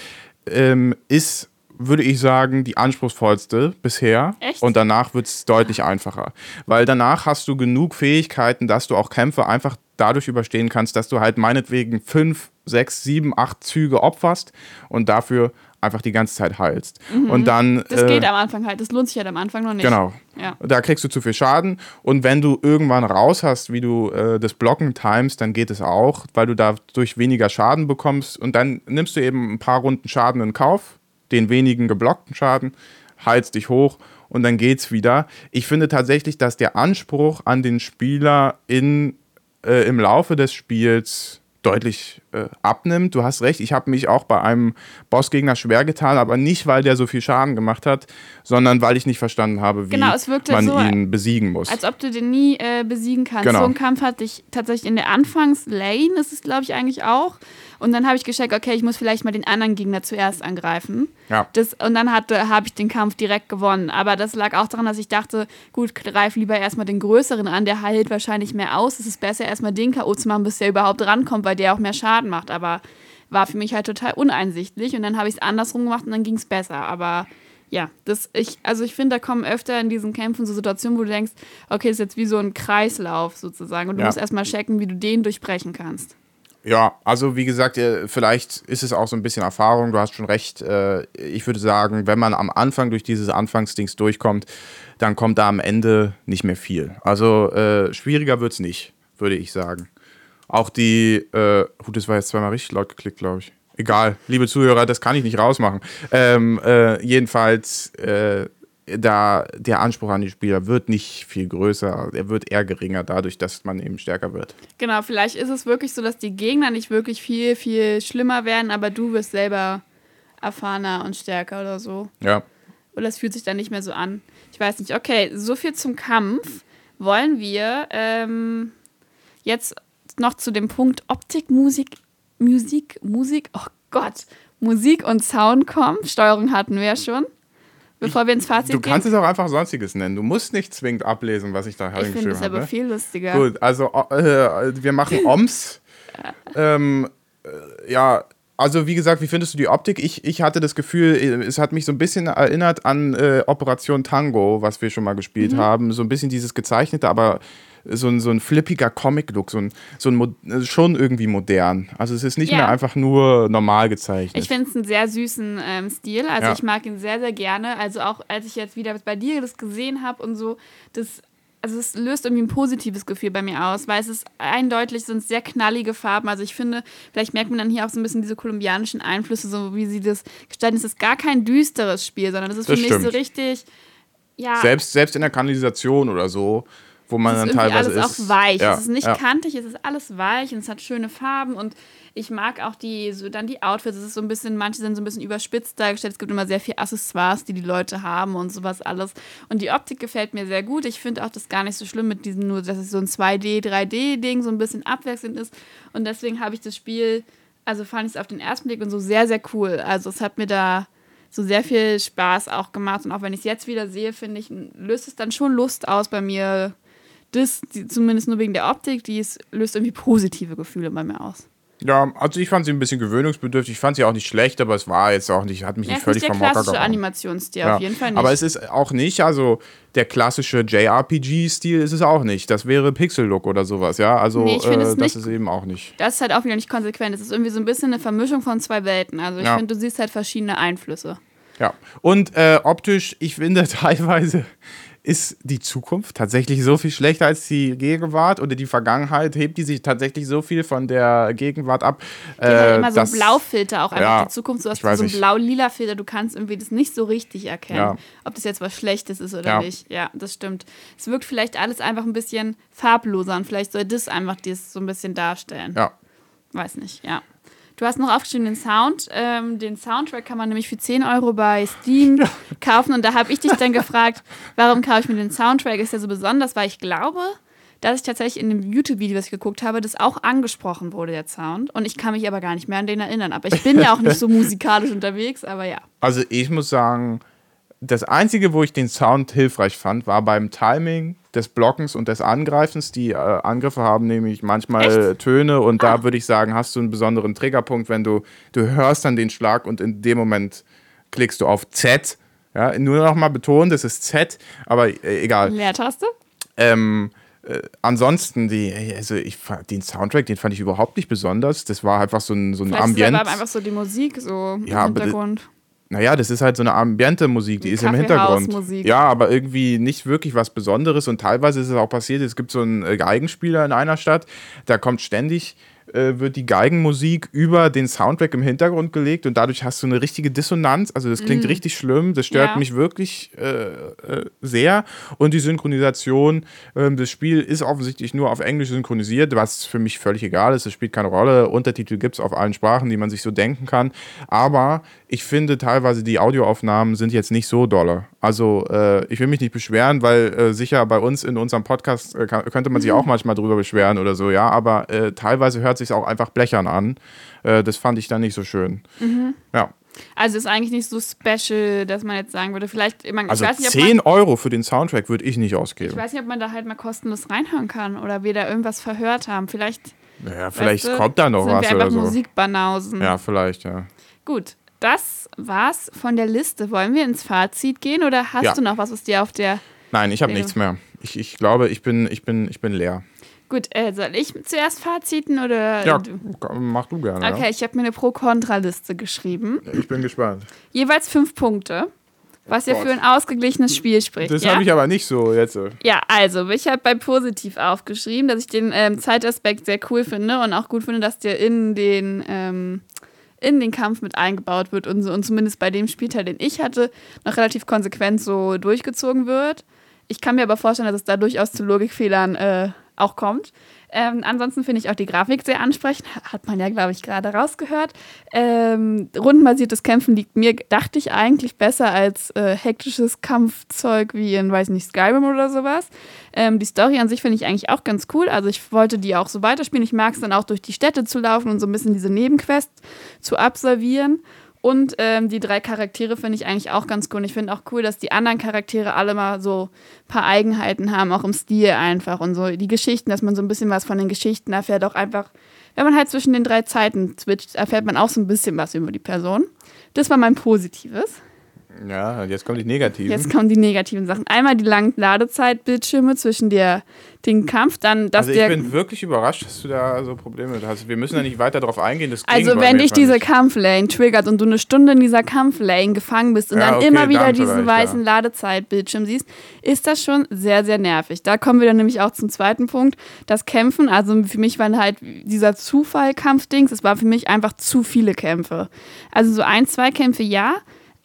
Speaker 2: ähm, ist würde ich sagen, die anspruchsvollste bisher. Echt? Und danach wird es deutlich einfacher. Weil danach hast du genug Fähigkeiten, dass du auch Kämpfe einfach dadurch überstehen kannst, dass du halt meinetwegen fünf, sechs, sieben, acht Züge opferst und dafür einfach die ganze Zeit heilst. Mhm. Und dann.
Speaker 1: Das äh, geht am Anfang halt, das lohnt sich halt am Anfang noch nicht.
Speaker 2: Genau. Ja. Da kriegst du zu viel Schaden. Und wenn du irgendwann raus hast, wie du äh, das Blocken timest, dann geht es auch, weil du dadurch weniger Schaden bekommst. Und dann nimmst du eben ein paar Runden Schaden in Kauf den wenigen geblockten Schaden, heizt dich hoch und dann geht's wieder. Ich finde tatsächlich, dass der Anspruch an den Spieler in, äh, im Laufe des Spiels deutlich äh, abnimmt. Du hast recht, ich habe mich auch bei einem Bossgegner schwer getan, aber nicht, weil der so viel Schaden gemacht hat, sondern weil ich nicht verstanden habe, wie genau, man so, ihn besiegen muss.
Speaker 1: Als ob du den nie äh, besiegen kannst. Genau. So einen Kampf hatte ich tatsächlich in der Anfangslane, ist es glaube ich eigentlich auch. Und dann habe ich gecheckt, okay, ich muss vielleicht mal den anderen Gegner zuerst angreifen. Ja. Das, und dann habe ich den Kampf direkt gewonnen. Aber das lag auch daran, dass ich dachte, gut, greif lieber erstmal den Größeren an, der heilt wahrscheinlich mehr aus. Es ist besser, erstmal den K.O. zu machen, bis der überhaupt rankommt, weil der auch mehr Schaden macht. Aber war für mich halt total uneinsichtlich. Und dann habe ich es andersrum gemacht und dann ging es besser. Aber ja, das ich, also ich finde, da kommen öfter in diesen Kämpfen so Situationen, wo du denkst, okay, das ist jetzt wie so ein Kreislauf sozusagen. Und du ja. musst erstmal checken, wie du den durchbrechen kannst.
Speaker 2: Ja, also wie gesagt, äh, vielleicht ist es auch so ein bisschen Erfahrung. Du hast schon recht. Äh, ich würde sagen, wenn man am Anfang durch dieses Anfangsdings durchkommt, dann kommt da am Ende nicht mehr viel. Also äh, schwieriger wird es nicht, würde ich sagen. Auch die, äh, gut, das war jetzt zweimal richtig laut geklickt, glaube ich. Egal, liebe Zuhörer, das kann ich nicht rausmachen. Ähm, äh, jedenfalls, äh, da der Anspruch an die Spieler wird nicht viel größer, er wird eher geringer dadurch, dass man eben stärker wird.
Speaker 1: Genau, vielleicht ist es wirklich so, dass die Gegner nicht wirklich viel, viel schlimmer werden, aber du wirst selber erfahrener und stärker oder so.
Speaker 2: Ja.
Speaker 1: Oder es fühlt sich dann nicht mehr so an. Ich weiß nicht. Okay, so viel zum Kampf. Wollen wir ähm, jetzt noch zu dem Punkt Optik, Musik, Musik, Musik, oh Gott, Musik und Sound kommen. Steuerung hatten wir ja schon bevor wir ins Fazit
Speaker 2: gehen. Du kannst gehen. es auch einfach Sonstiges nennen. Du musst nicht zwingend ablesen, was ich da
Speaker 1: habe. Ich finde es aber viel lustiger.
Speaker 2: Gut, also äh, wir machen OMS. ähm, äh, ja, also wie gesagt, wie findest du die Optik? Ich, ich hatte das Gefühl, es hat mich so ein bisschen erinnert an äh, Operation Tango, was wir schon mal gespielt mhm. haben. So ein bisschen dieses gezeichnete, aber so ein, so ein flippiger Comic-Look, so ein, so ein schon irgendwie modern. Also es ist nicht ja. mehr einfach nur normal gezeichnet.
Speaker 1: Ich finde es einen sehr süßen ähm, Stil. Also ja. ich mag ihn sehr, sehr gerne. Also auch als ich jetzt wieder bei dir das gesehen habe und so, das also es löst irgendwie ein positives Gefühl bei mir aus, weil es ist eindeutig, sind sehr knallige Farben. Also ich finde, vielleicht merkt man dann hier auch so ein bisschen diese kolumbianischen Einflüsse, so wie sie das gestalten. Es ist gar kein düsteres Spiel, sondern es ist
Speaker 2: Das
Speaker 1: für
Speaker 2: stimmt.
Speaker 1: mich so richtig, ja.
Speaker 2: Selbst, selbst in der Kanalisation oder so, wo man
Speaker 1: es ist
Speaker 2: dann teilweise
Speaker 1: alles
Speaker 2: ist.
Speaker 1: auch weich.
Speaker 2: Ja,
Speaker 1: es ist nicht
Speaker 2: ja.
Speaker 1: kantig, es ist alles weich und es hat schöne Farben und ich mag auch die, so dann die Outfits. Es ist so ein bisschen, manche sind so ein bisschen überspitzt dargestellt. Es gibt immer sehr viel Accessoires, die die Leute haben und sowas alles. Und die Optik gefällt mir sehr gut. Ich finde auch das gar nicht so schlimm mit diesem, nur dass es so ein 2D, 3D-Ding so ein bisschen abwechselnd ist. Und deswegen habe ich das Spiel, also fand ich es auf den ersten Blick und so sehr, sehr cool. Also es hat mir da so sehr viel Spaß auch gemacht. Und auch wenn ich es jetzt wieder sehe, finde ich, löst es dann schon Lust aus bei mir. Das, die, zumindest nur wegen der Optik, die ist, löst irgendwie positive Gefühle bei mir aus.
Speaker 2: Ja, also ich fand sie ein bisschen gewöhnungsbedürftig. Ich fand sie auch nicht schlecht, aber es war jetzt auch nicht, hat mich
Speaker 1: Ja,
Speaker 2: nicht völlig vom Hocker
Speaker 1: klassische
Speaker 2: gehauen.
Speaker 1: Animationsstil,
Speaker 2: Ja.
Speaker 1: auf jeden Fall nicht.
Speaker 2: Aber es ist auch nicht, also der klassische JRPG-Stil ist es auch nicht. Das wäre Pixel-Look oder sowas, ja. Also
Speaker 1: Nee,
Speaker 2: äh, das
Speaker 1: nicht-
Speaker 2: ist eben auch nicht.
Speaker 1: das ist halt auch wieder nicht konsequent. Es ist irgendwie so ein bisschen eine Vermischung von zwei Welten. Also ich
Speaker 2: Ja.
Speaker 1: finde, du siehst halt verschiedene Einflüsse.
Speaker 2: Ja. Und äh, optisch, ich finde teilweise ist die Zukunft tatsächlich so viel schlechter als die Gegenwart oder die Vergangenheit hebt die sich tatsächlich so viel von der Gegenwart ab.
Speaker 1: Die hat halt immer so
Speaker 2: dass-
Speaker 1: ein Blaufilter auch einfach
Speaker 2: ja,
Speaker 1: die Zukunft. Du hast so ein
Speaker 2: nicht.
Speaker 1: blau-lila Filter, du kannst irgendwie das nicht so richtig erkennen,
Speaker 2: Ja.
Speaker 1: ob das jetzt was Schlechtes ist oder
Speaker 2: Ja.
Speaker 1: nicht. Ja, das stimmt. Es wirkt vielleicht alles einfach ein bisschen farbloser und vielleicht soll das einfach das so ein bisschen darstellen.
Speaker 2: Ja.
Speaker 1: Weiß nicht, ja. Du hast noch aufgeschrieben den Sound. Ähm, den Soundtrack kann man nämlich für 10 Euro bei Steam kaufen. Und da habe ich dich dann gefragt, warum kaufe ich mir den Soundtrack? Ist ja so besonders, weil ich glaube, dass ich tatsächlich in dem YouTube-Video, was ich geguckt habe, das auch angesprochen wurde, der Sound. Und ich kann mich aber gar nicht mehr an den erinnern. Aber ich bin ja auch nicht so musikalisch unterwegs, aber ja.
Speaker 2: Also ich muss sagen, das Einzige, wo ich den Sound hilfreich fand, war beim Timing des Blockens und des Angreifens. Die äh, Angriffe haben nämlich manchmal
Speaker 1: Echt?
Speaker 2: Töne und
Speaker 1: Ah.
Speaker 2: da würde ich sagen, hast du einen besonderen Triggerpunkt, wenn du, du hörst dann den Schlag und in dem Moment klickst du auf Z. Ja, nur noch mal betonen, das ist Z, aber äh, egal.
Speaker 1: Leertaste?
Speaker 2: Ähm, äh, ansonsten, die, also ich, den Soundtrack, den fand ich überhaupt nicht besonders. Das war einfach so ein, so ein
Speaker 1: Vielleicht ist
Speaker 2: Ambient.
Speaker 1: aber einfach so die Musik so
Speaker 2: Ja,
Speaker 1: im Hintergrund.
Speaker 2: Naja, das ist halt so eine ambiente Musik, die ist im Hintergrund.
Speaker 1: Kaffeehausmusik.
Speaker 2: Ja, aber irgendwie nicht wirklich was Besonderes und teilweise ist es auch passiert, es gibt so einen äh, Geigenspieler in einer Stadt, da kommt ständig, äh, wird die Geigenmusik über den Soundtrack im Hintergrund gelegt und dadurch hast du eine richtige Dissonanz, also das klingt richtig schlimm, das stört
Speaker 1: Mhm. Ja.
Speaker 2: mich wirklich äh, äh, sehr. Und die Synchronisation, ähm, das Spiel ist offensichtlich nur auf Englisch synchronisiert, was für mich völlig egal ist, das spielt keine Rolle, Untertitel gibt es auf allen Sprachen, die man sich so denken kann, aber ich finde teilweise die Audioaufnahmen sind jetzt nicht so dolle. Also äh, ich will mich nicht beschweren, weil äh, sicher bei uns in unserem Podcast äh, könnte man sich auch manchmal drüber beschweren oder so, ja, aber äh, teilweise hört sich auch einfach blechern an. Äh, das fand ich dann nicht so schön. Ja,
Speaker 1: Also ist eigentlich nicht so special, dass man jetzt sagen würde, vielleicht, man,
Speaker 2: also
Speaker 1: ich weiß nicht, ob man
Speaker 2: 10 Euro für den Soundtrack würde ich nicht
Speaker 1: Ich
Speaker 2: ausgeben.
Speaker 1: weiß nicht, ob man da halt mal kostenlos reinhören kann oder wir da irgendwas verhört haben. Vielleicht,
Speaker 2: Ja, vielleicht
Speaker 1: weißt du,
Speaker 2: kommt da noch
Speaker 1: sind
Speaker 2: was oder so.
Speaker 1: Musikbanausen.
Speaker 2: Ja, vielleicht, ja.
Speaker 1: Gut, das war's von der Liste. Wollen wir ins Fazit gehen oder hast
Speaker 2: Ja.
Speaker 1: du noch was, was dir auf der.
Speaker 2: Nein, ich habe nichts mehr. Ich, ich glaube, ich bin, ich, bin, ich bin leer.
Speaker 1: Gut, äh, soll ich zuerst Faziten oder.
Speaker 2: Ja,
Speaker 1: du?
Speaker 2: mach du gerne.
Speaker 1: Okay, ich habe mir eine Pro-Kontra-Liste geschrieben.
Speaker 2: Ja. Ich bin gespannt.
Speaker 1: Jeweils fünf Punkte. Was ja
Speaker 2: Gott.
Speaker 1: für ein ausgeglichenes Spiel spricht.
Speaker 2: Das
Speaker 1: ja?
Speaker 2: habe ich aber nicht so jetzt.
Speaker 1: Ja, also, ich habe bei positiv aufgeschrieben, dass ich den ähm, Zeitaspekt sehr cool finde und auch gut finde, dass der in den, ähm, in den Kampf mit eingebaut wird und, so, und zumindest bei dem Spielteil, den ich hatte, noch relativ konsequent so durchgezogen wird. Ich kann mir aber vorstellen, dass es da durchaus zu Logikfehlern äh, auch kommt. Ähm, ansonsten finde ich auch die Grafik sehr ansprechend. Hat man ja, glaube ich, gerade rausgehört. Ähm, rundenbasiertes Kämpfen liegt mir, dachte ich, eigentlich besser als äh, hektisches Kampfzeug wie in, weiß nicht, Skyrim oder sowas. Ähm, die Story an sich finde ich eigentlich auch ganz cool. Also ich wollte die auch so weiterspielen. Ich mag es dann auch durch die Städte zu laufen und so ein bisschen diese Nebenquests zu absolvieren. Und ähm, die drei Charaktere finde ich eigentlich auch ganz cool. Und ich finde auch cool, dass die anderen Charaktere alle mal so ein paar Eigenheiten haben, auch im Stil einfach. Und so die Geschichten, dass man so ein bisschen was von den Geschichten erfährt. Auch einfach, wenn man halt zwischen den drei Zeiten switcht, erfährt man auch so ein bisschen was über die Person. Das war mein Positives.
Speaker 2: Ja, jetzt kommen die negativen.
Speaker 1: Jetzt kommen die negativen Sachen. Einmal die langen Ladezeitbildschirme zwischen der, den Kampf, dann dass
Speaker 2: also ich
Speaker 1: der.
Speaker 2: bin wirklich überrascht, dass du da so Probleme hast. Wir müssen da nicht weiter drauf eingehen.
Speaker 1: Also wenn dich diese
Speaker 2: nicht.
Speaker 1: Kampflane triggert und du eine Stunde in dieser Kampflane gefangen bist und
Speaker 2: Ja,
Speaker 1: dann
Speaker 2: okay,
Speaker 1: immer wieder
Speaker 2: dann
Speaker 1: diesen weißen
Speaker 2: ja.
Speaker 1: Ladezeitbildschirm siehst, ist das schon sehr, sehr nervig. Da kommen wir dann nämlich auch zum zweiten Punkt, das Kämpfen. Also für mich waren halt dieser Zufall-Kampfdings, es war für mich einfach zu viele Kämpfe. Also so ein, zwei Kämpfe ja,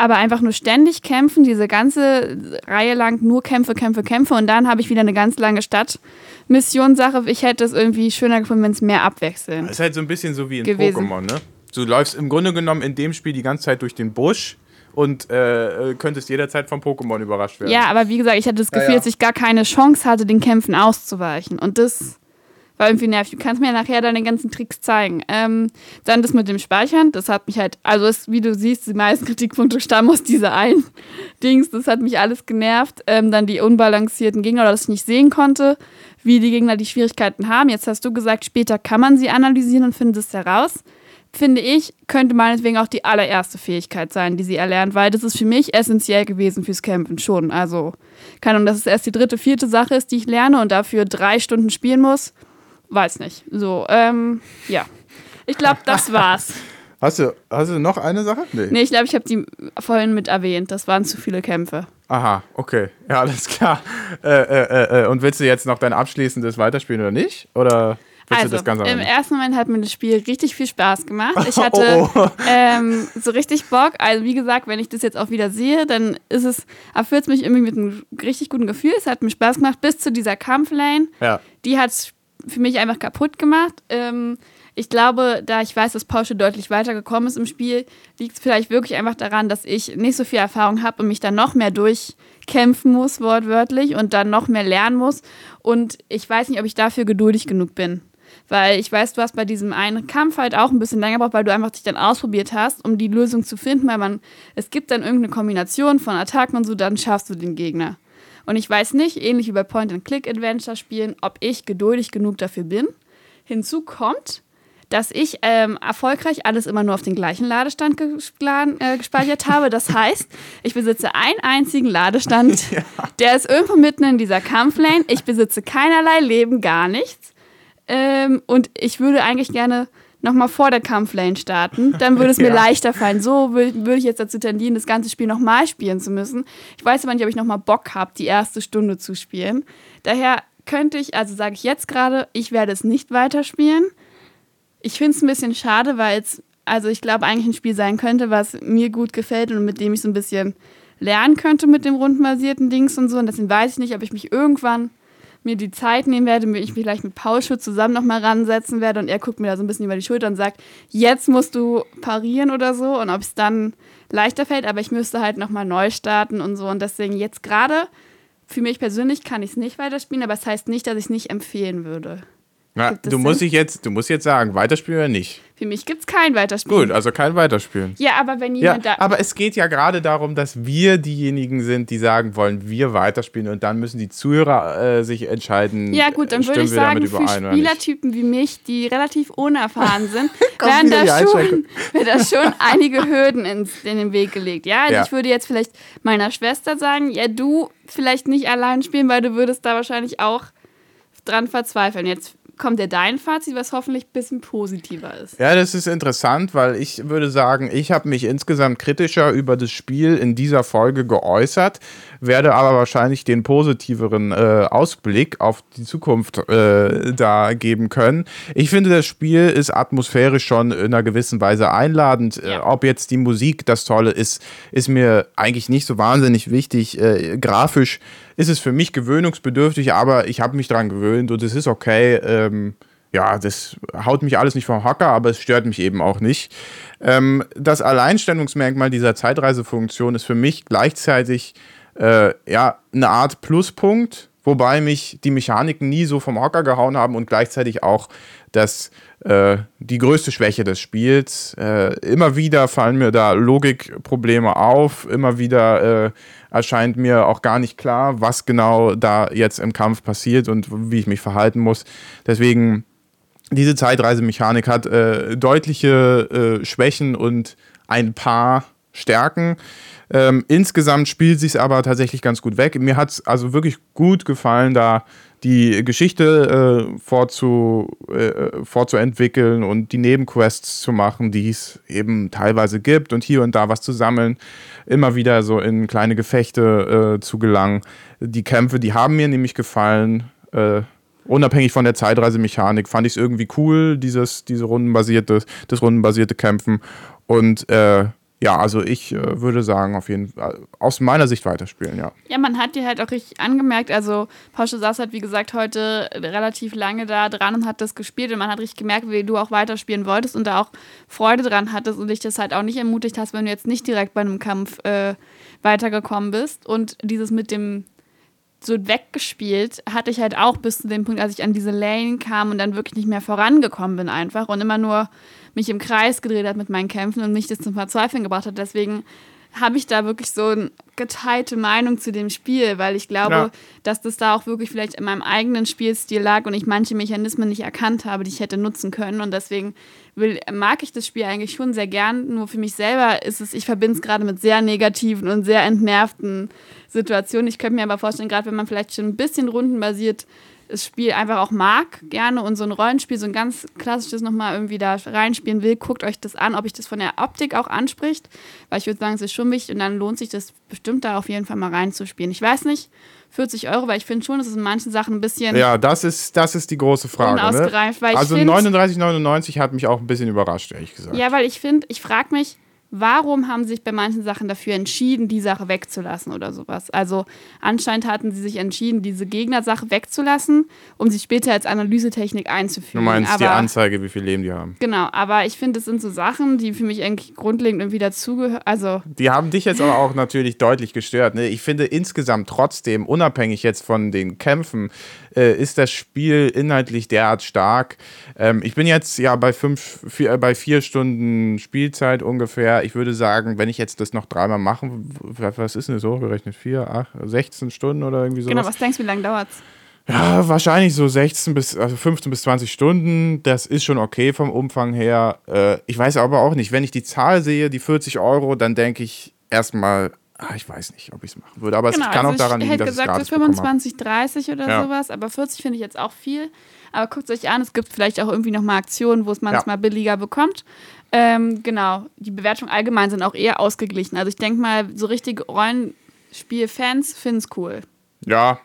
Speaker 1: aber einfach nur ständig kämpfen, diese ganze Reihe lang nur Kämpfe, Kämpfe, Kämpfe und dann habe ich wieder eine ganz lange Stadtmission-Sache. Ich hätte es irgendwie schöner gefunden, wenn es mehr abwechseln.
Speaker 2: Das ist halt so ein bisschen so wie in
Speaker 1: gewesen.
Speaker 2: Pokémon, ne? Du läufst im Grunde genommen in dem Spiel die ganze Zeit durch den Busch und äh, könntest jederzeit vom Pokémon überrascht werden.
Speaker 1: Ja, aber wie gesagt, ich hatte das
Speaker 2: Ja,
Speaker 1: Gefühl,
Speaker 2: ja.
Speaker 1: dass ich gar keine Chance hatte, den Kämpfen auszuweichen. Und das war irgendwie nervig. Du kannst mir nachher deine ganzen Tricks zeigen. Ähm, dann das mit dem Speichern, das hat mich halt, also es, wie du siehst, die meisten Kritikpunkte stammen aus dieser einen Dings. Das hat mich alles genervt. Ähm, dann die unbalancierten Gegner, oder dass ich nicht sehen konnte, wie die Gegner die Schwierigkeiten haben. Jetzt hast du gesagt, später kann man sie analysieren und findet es heraus. Finde ich, könnte meinetwegen auch die allererste Fähigkeit sein, die sie erlernt, weil das ist für mich essentiell gewesen fürs Kämpfen schon. Also, keine Ahnung, dass es erst die dritte, vierte Sache ist, die ich lerne und dafür drei Stunden spielen muss, weiß nicht. So, ähm, ja. Ich glaube, das war's.
Speaker 2: Hast, du, hast du noch eine Sache? Nee.
Speaker 1: Nee, ich glaube, ich habe die vorhin mit erwähnt. Das waren zu viele Kämpfe.
Speaker 2: Aha, okay. Ja, alles klar. Äh, äh, äh, und willst du jetzt noch dein abschließendes weiterspielen oder nicht? Oder willst
Speaker 1: Also,
Speaker 2: du das Ganze
Speaker 1: im ersten Moment hat mir das Spiel richtig viel Spaß gemacht. Ich hatte
Speaker 2: Oh, oh.
Speaker 1: Ähm, so richtig Bock. Also, wie gesagt, wenn ich das jetzt auch wieder sehe, dann ist es, erfüllt es mich irgendwie mit einem richtig guten Gefühl. Es hat mir Spaß gemacht bis zu dieser Kampflane.
Speaker 2: Ja.
Speaker 1: Die hat für mich einfach kaputt gemacht. Ähm, ich glaube, da ich weiß, dass Porsche deutlich weitergekommen ist im Spiel, liegt es vielleicht wirklich einfach daran, dass ich nicht so viel Erfahrung habe und mich dann noch mehr durchkämpfen muss, wortwörtlich, und dann noch mehr lernen muss. Und ich weiß nicht, ob ich dafür geduldig genug bin. Weil ich weiß, du hast bei diesem einen Kampf halt auch ein bisschen länger gebraucht, weil du einfach dich dann ausprobiert hast, um die Lösung zu finden, weil man, es gibt dann irgendeine Kombination von Attacken und so, dann schaffst du den Gegner. Und ich weiß nicht, ähnlich wie bei Point-and-Click-Adventure-Spielen, ob ich geduldig genug dafür bin. Hinzu kommt, dass ich ähm, erfolgreich alles immer nur auf den gleichen Ladestand gesplan- äh, gespeichert habe. Das heißt, ich besitze einen einzigen Ladestand, der ist irgendwo mitten in dieser Kampflane. Ich besitze keinerlei Leben, gar nichts. Ähm, und ich würde eigentlich gerne nochmal vor der Kampflane starten. Dann würde es mir
Speaker 2: Ja.
Speaker 1: leichter fallen. So wür- würde ich jetzt dazu tendieren, das ganze Spiel nochmal spielen zu müssen. Ich weiß aber nicht, ob ich nochmal Bock habe, die erste Stunde zu spielen. Daher könnte ich, also sage ich jetzt gerade, ich werde es nicht weiterspielen. Ich finde es ein bisschen schade, weil es, also ich glaube, eigentlich ein Spiel sein könnte, was mir gut gefällt und mit dem ich so ein bisschen lernen könnte mit dem rundenbasierten Dings und so. Und deswegen weiß ich nicht, ob ich mich irgendwann mir die Zeit nehmen werde, mir ich mich vielleicht mit Paul Schutz zusammen nochmal ransetzen werde und er guckt mir da so ein bisschen über die Schulter und sagt, jetzt musst du parieren oder so und ob es dann leichter fällt, aber ich müsste halt nochmal neu starten und so und deswegen jetzt gerade, für mich persönlich kann ich es nicht weiterspielen, aber es heißt nicht, dass ich es nicht empfehlen würde.
Speaker 2: Na, du, musst dich jetzt, du musst jetzt sagen, weiterspielen oder nicht.
Speaker 1: Für mich gibt es kein Weiterspielen.
Speaker 2: Gut, also kein Weiterspielen.
Speaker 1: Ja, aber wenn
Speaker 2: Ja,
Speaker 1: jemand da.
Speaker 2: aber es geht ja gerade darum, dass wir diejenigen sind, die sagen, wollen wir weiterspielen und dann müssen die Zuhörer äh, sich entscheiden.
Speaker 1: Ja, gut, dann
Speaker 2: äh,
Speaker 1: würde ich
Speaker 2: stimmen wir damit
Speaker 1: sagen, für. Spielertypen wie mich, die relativ unerfahren sind, werden da schon, wird da schon einige Hürden ins, in den Weg gelegt. Ja, also
Speaker 2: Ja.
Speaker 1: ich würde jetzt vielleicht meiner Schwester sagen, ja, du vielleicht nicht allein spielen, weil du würdest da wahrscheinlich auch dran verzweifeln. Jetzt kommt ja dein Fazit, was hoffentlich ein bisschen positiver ist.
Speaker 2: Ja, das ist interessant, weil ich würde sagen, ich habe mich insgesamt kritischer über das Spiel in dieser Folge geäußert, werde aber wahrscheinlich den positiveren äh, Ausblick auf die Zukunft äh, da geben können. Ich finde, das Spiel ist atmosphärisch schon in einer gewissen Weise einladend. Äh,
Speaker 1: Ja.
Speaker 2: ob jetzt die Musik das Tolle ist, ist mir eigentlich nicht so wahnsinnig wichtig. Äh, grafisch ist es für mich gewöhnungsbedürftig, aber ich habe mich dran gewöhnt und es ist okay. Ähm, ja, das haut mich alles nicht vom Hocker, aber es stört mich eben auch nicht. Ähm, das Alleinstellungsmerkmal dieser Zeitreisefunktion ist für mich gleichzeitig äh, ja, eine Art Pluspunkt, wobei mich die Mechaniken nie so vom Hocker gehauen haben und gleichzeitig auch das, äh, die größte Schwäche des Spiels. Äh, immer wieder fallen mir da Logikprobleme auf, immer wieder äh, erscheint mir auch gar nicht klar, was genau da jetzt im Kampf passiert und wie ich mich verhalten muss. Deswegen diese Zeitreisemechanik hat äh, deutliche äh, Schwächen und ein paar Stärken. Ähm, insgesamt spielt sich aber tatsächlich ganz gut weg. Mir hat es also wirklich gut gefallen, da die Geschichte äh, vorzu, äh, vorzuentwickeln und die Nebenquests zu machen, die es eben teilweise gibt und hier und da was zu sammeln, immer wieder so in kleine Gefechte äh, zu gelangen. Die Kämpfe, die haben mir nämlich gefallen. Äh, unabhängig von der Zeitreisemechanik fand ich es irgendwie cool, dieses, diese rundenbasierte, das rundenbasierte Kämpfen. Und äh, ja, also ich äh, würde sagen, auf jeden Fall aus meiner Sicht weiterspielen, ja.
Speaker 1: Ja, man hat dir halt auch richtig angemerkt, also Porsche saß halt, wie gesagt, heute relativ lange da dran und hat das gespielt und man hat richtig gemerkt, wie du auch weiterspielen wolltest und da auch Freude dran hattest und dich das halt auch nicht ermutigt hast, wenn du jetzt nicht direkt bei einem Kampf äh, weitergekommen bist. Und dieses mit dem so weggespielt hatte ich halt auch bis zu dem Punkt, als ich an diese Lane kam und dann wirklich nicht mehr vorangekommen bin einfach und immer nur mich im Kreis gedreht hat mit meinen Kämpfen und mich das zum Verzweifeln gebracht hat. Deswegen habe ich da wirklich so eine geteilte Meinung zu dem Spiel, weil ich glaube, ja. dass das da auch wirklich vielleicht in meinem eigenen Spielstil lag und ich manche Mechanismen nicht erkannt habe, die ich hätte nutzen können. Und deswegen will, mag ich das Spiel eigentlich schon sehr gern. Nur für mich selber ist es, ich verbinde es gerade mit sehr negativen und sehr entnervten Situationen. Ich könnte mir aber vorstellen, gerade wenn man vielleicht schon ein bisschen rundenbasiert das Spiel einfach auch mag, gerne und so ein Rollenspiel, so ein ganz klassisches nochmal irgendwie da reinspielen will, guckt euch das an, ob ich das von der Optik auch anspricht, weil ich würde sagen, es ist schon wichtig und dann lohnt sich das bestimmt da auf jeden Fall mal reinzuspielen. Ich weiß nicht, 40 Euro, weil ich finde schon, dass es in manchen Sachen ein bisschen.
Speaker 2: Ja, das ist, das ist die große Frage. Ne?
Speaker 1: Unausgereift, ne?
Speaker 2: also 39,99 hat mich auch ein bisschen überrascht, ehrlich gesagt.
Speaker 1: Ja, weil ich finde, ich frage mich, warum haben sie sich bei manchen Sachen dafür entschieden, die Sache wegzulassen oder sowas? Also anscheinend hatten sie sich entschieden, diese Gegnersache wegzulassen, um sie später als Analysetechnik einzuführen.
Speaker 2: Du meinst aber, die Anzeige, wie viel Leben die haben.
Speaker 1: Genau, aber ich finde, das sind so Sachen, die für mich eigentlich grundlegend irgendwie dazugehören. Also
Speaker 2: die haben dich jetzt aber auch natürlich deutlich gestört. Ne? Ich finde insgesamt trotzdem, unabhängig jetzt von den Kämpfen, äh, ist das Spiel inhaltlich derart stark. Ähm, ich bin jetzt ja bei, fünf, vier, bei vier Stunden Spielzeit ungefähr. Ich würde sagen, wenn ich jetzt das noch dreimal machen, was ist denn so gerechnet? Vier, acht, 16 Stunden oder irgendwie so.
Speaker 1: Genau, was denkst du, wie lange dauert es?
Speaker 2: Ja, wahrscheinlich so 16 bis, also 15 bis 20 Stunden. Das ist schon okay vom Umfang her. Äh, ich weiß aber auch nicht, wenn ich die Zahl sehe, die 40 Euro, dann denke ich erstmal, Ah, ich weiß nicht, ob ich es machen würde, aber genau, es kann also auch daran liegen, dass
Speaker 1: gesagt, ich gesagt, 25, 30 oder ja. sowas, aber 40 finde ich jetzt auch viel. Aber guckt es euch an, es gibt vielleicht auch irgendwie nochmal Aktionen, wo es manchmal ja. billiger bekommt. Ähm, genau, die Bewertungen allgemein sind auch eher ausgeglichen. Also ich denke mal, so richtig Rollenspiel-Fans finden es cool.
Speaker 2: Ja,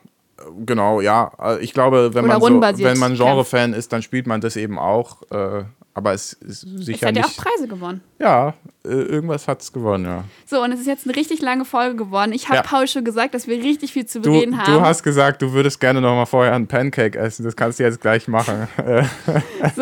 Speaker 2: genau, ja. Ich glaube, wenn man, so, wenn man Genre-Fan ist, dann spielt man das eben auch. Äh, aber es ist sicher es hat
Speaker 1: ja auch Preise gewonnen.
Speaker 2: Ja, irgendwas hat es gewonnen, ja.
Speaker 1: So, und es ist jetzt eine richtig lange Folge geworden. Ich habe ja. Paul schon gesagt, dass wir richtig viel zu bereden haben.
Speaker 2: Du hast gesagt, du würdest gerne noch mal vorher einen Pancake essen. Das kannst du jetzt gleich machen.
Speaker 1: so,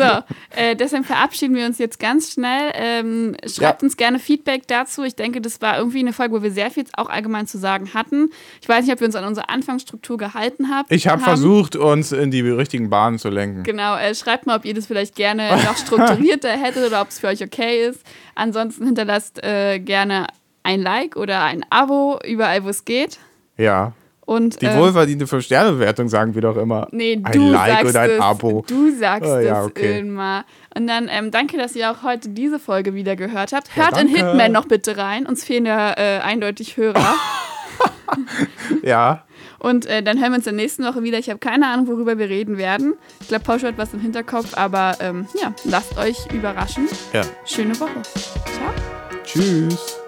Speaker 1: äh, deshalb verabschieden wir uns jetzt ganz schnell. Ähm, schreibt ja. uns gerne Feedback dazu. Ich denke, das war irgendwie eine Folge, wo wir sehr viel auch allgemein zu sagen hatten. Ich weiß nicht, ob wir uns an unsere Anfangsstruktur gehalten haben.
Speaker 2: Ich habe versucht, uns in die richtigen Bahnen zu lenken.
Speaker 1: Genau, äh, schreibt mal, ob ihr das vielleicht gerne noch strukturiert strukturierter hättet oder ob es für euch okay ist. Ansonsten hinterlasst äh, gerne ein Like oder ein Abo überall, wo es geht.
Speaker 2: Ja.
Speaker 1: Und,
Speaker 2: die äh, wohlverdiente Fünf-Sterne-Bewertung sagen wir doch immer.
Speaker 1: Nee, du ein Like sagst
Speaker 2: oder ein es, Abo.
Speaker 1: Du sagst oh, ja, okay. immer. Und dann ähm, danke, dass ihr auch heute diese Folge wieder gehört habt. Hört ja, in Hitman noch bitte rein. Uns fehlen ja äh, eindeutig Hörer.
Speaker 2: ja.
Speaker 1: Und äh, dann hören wir uns in der nächsten Woche wieder. Ich habe keine Ahnung, worüber wir reden werden. Ich glaube, Pausch hat was im Hinterkopf, aber ähm, ja, lasst euch überraschen.
Speaker 2: Ja.
Speaker 1: Schöne Woche. Ciao.
Speaker 2: Tschüss.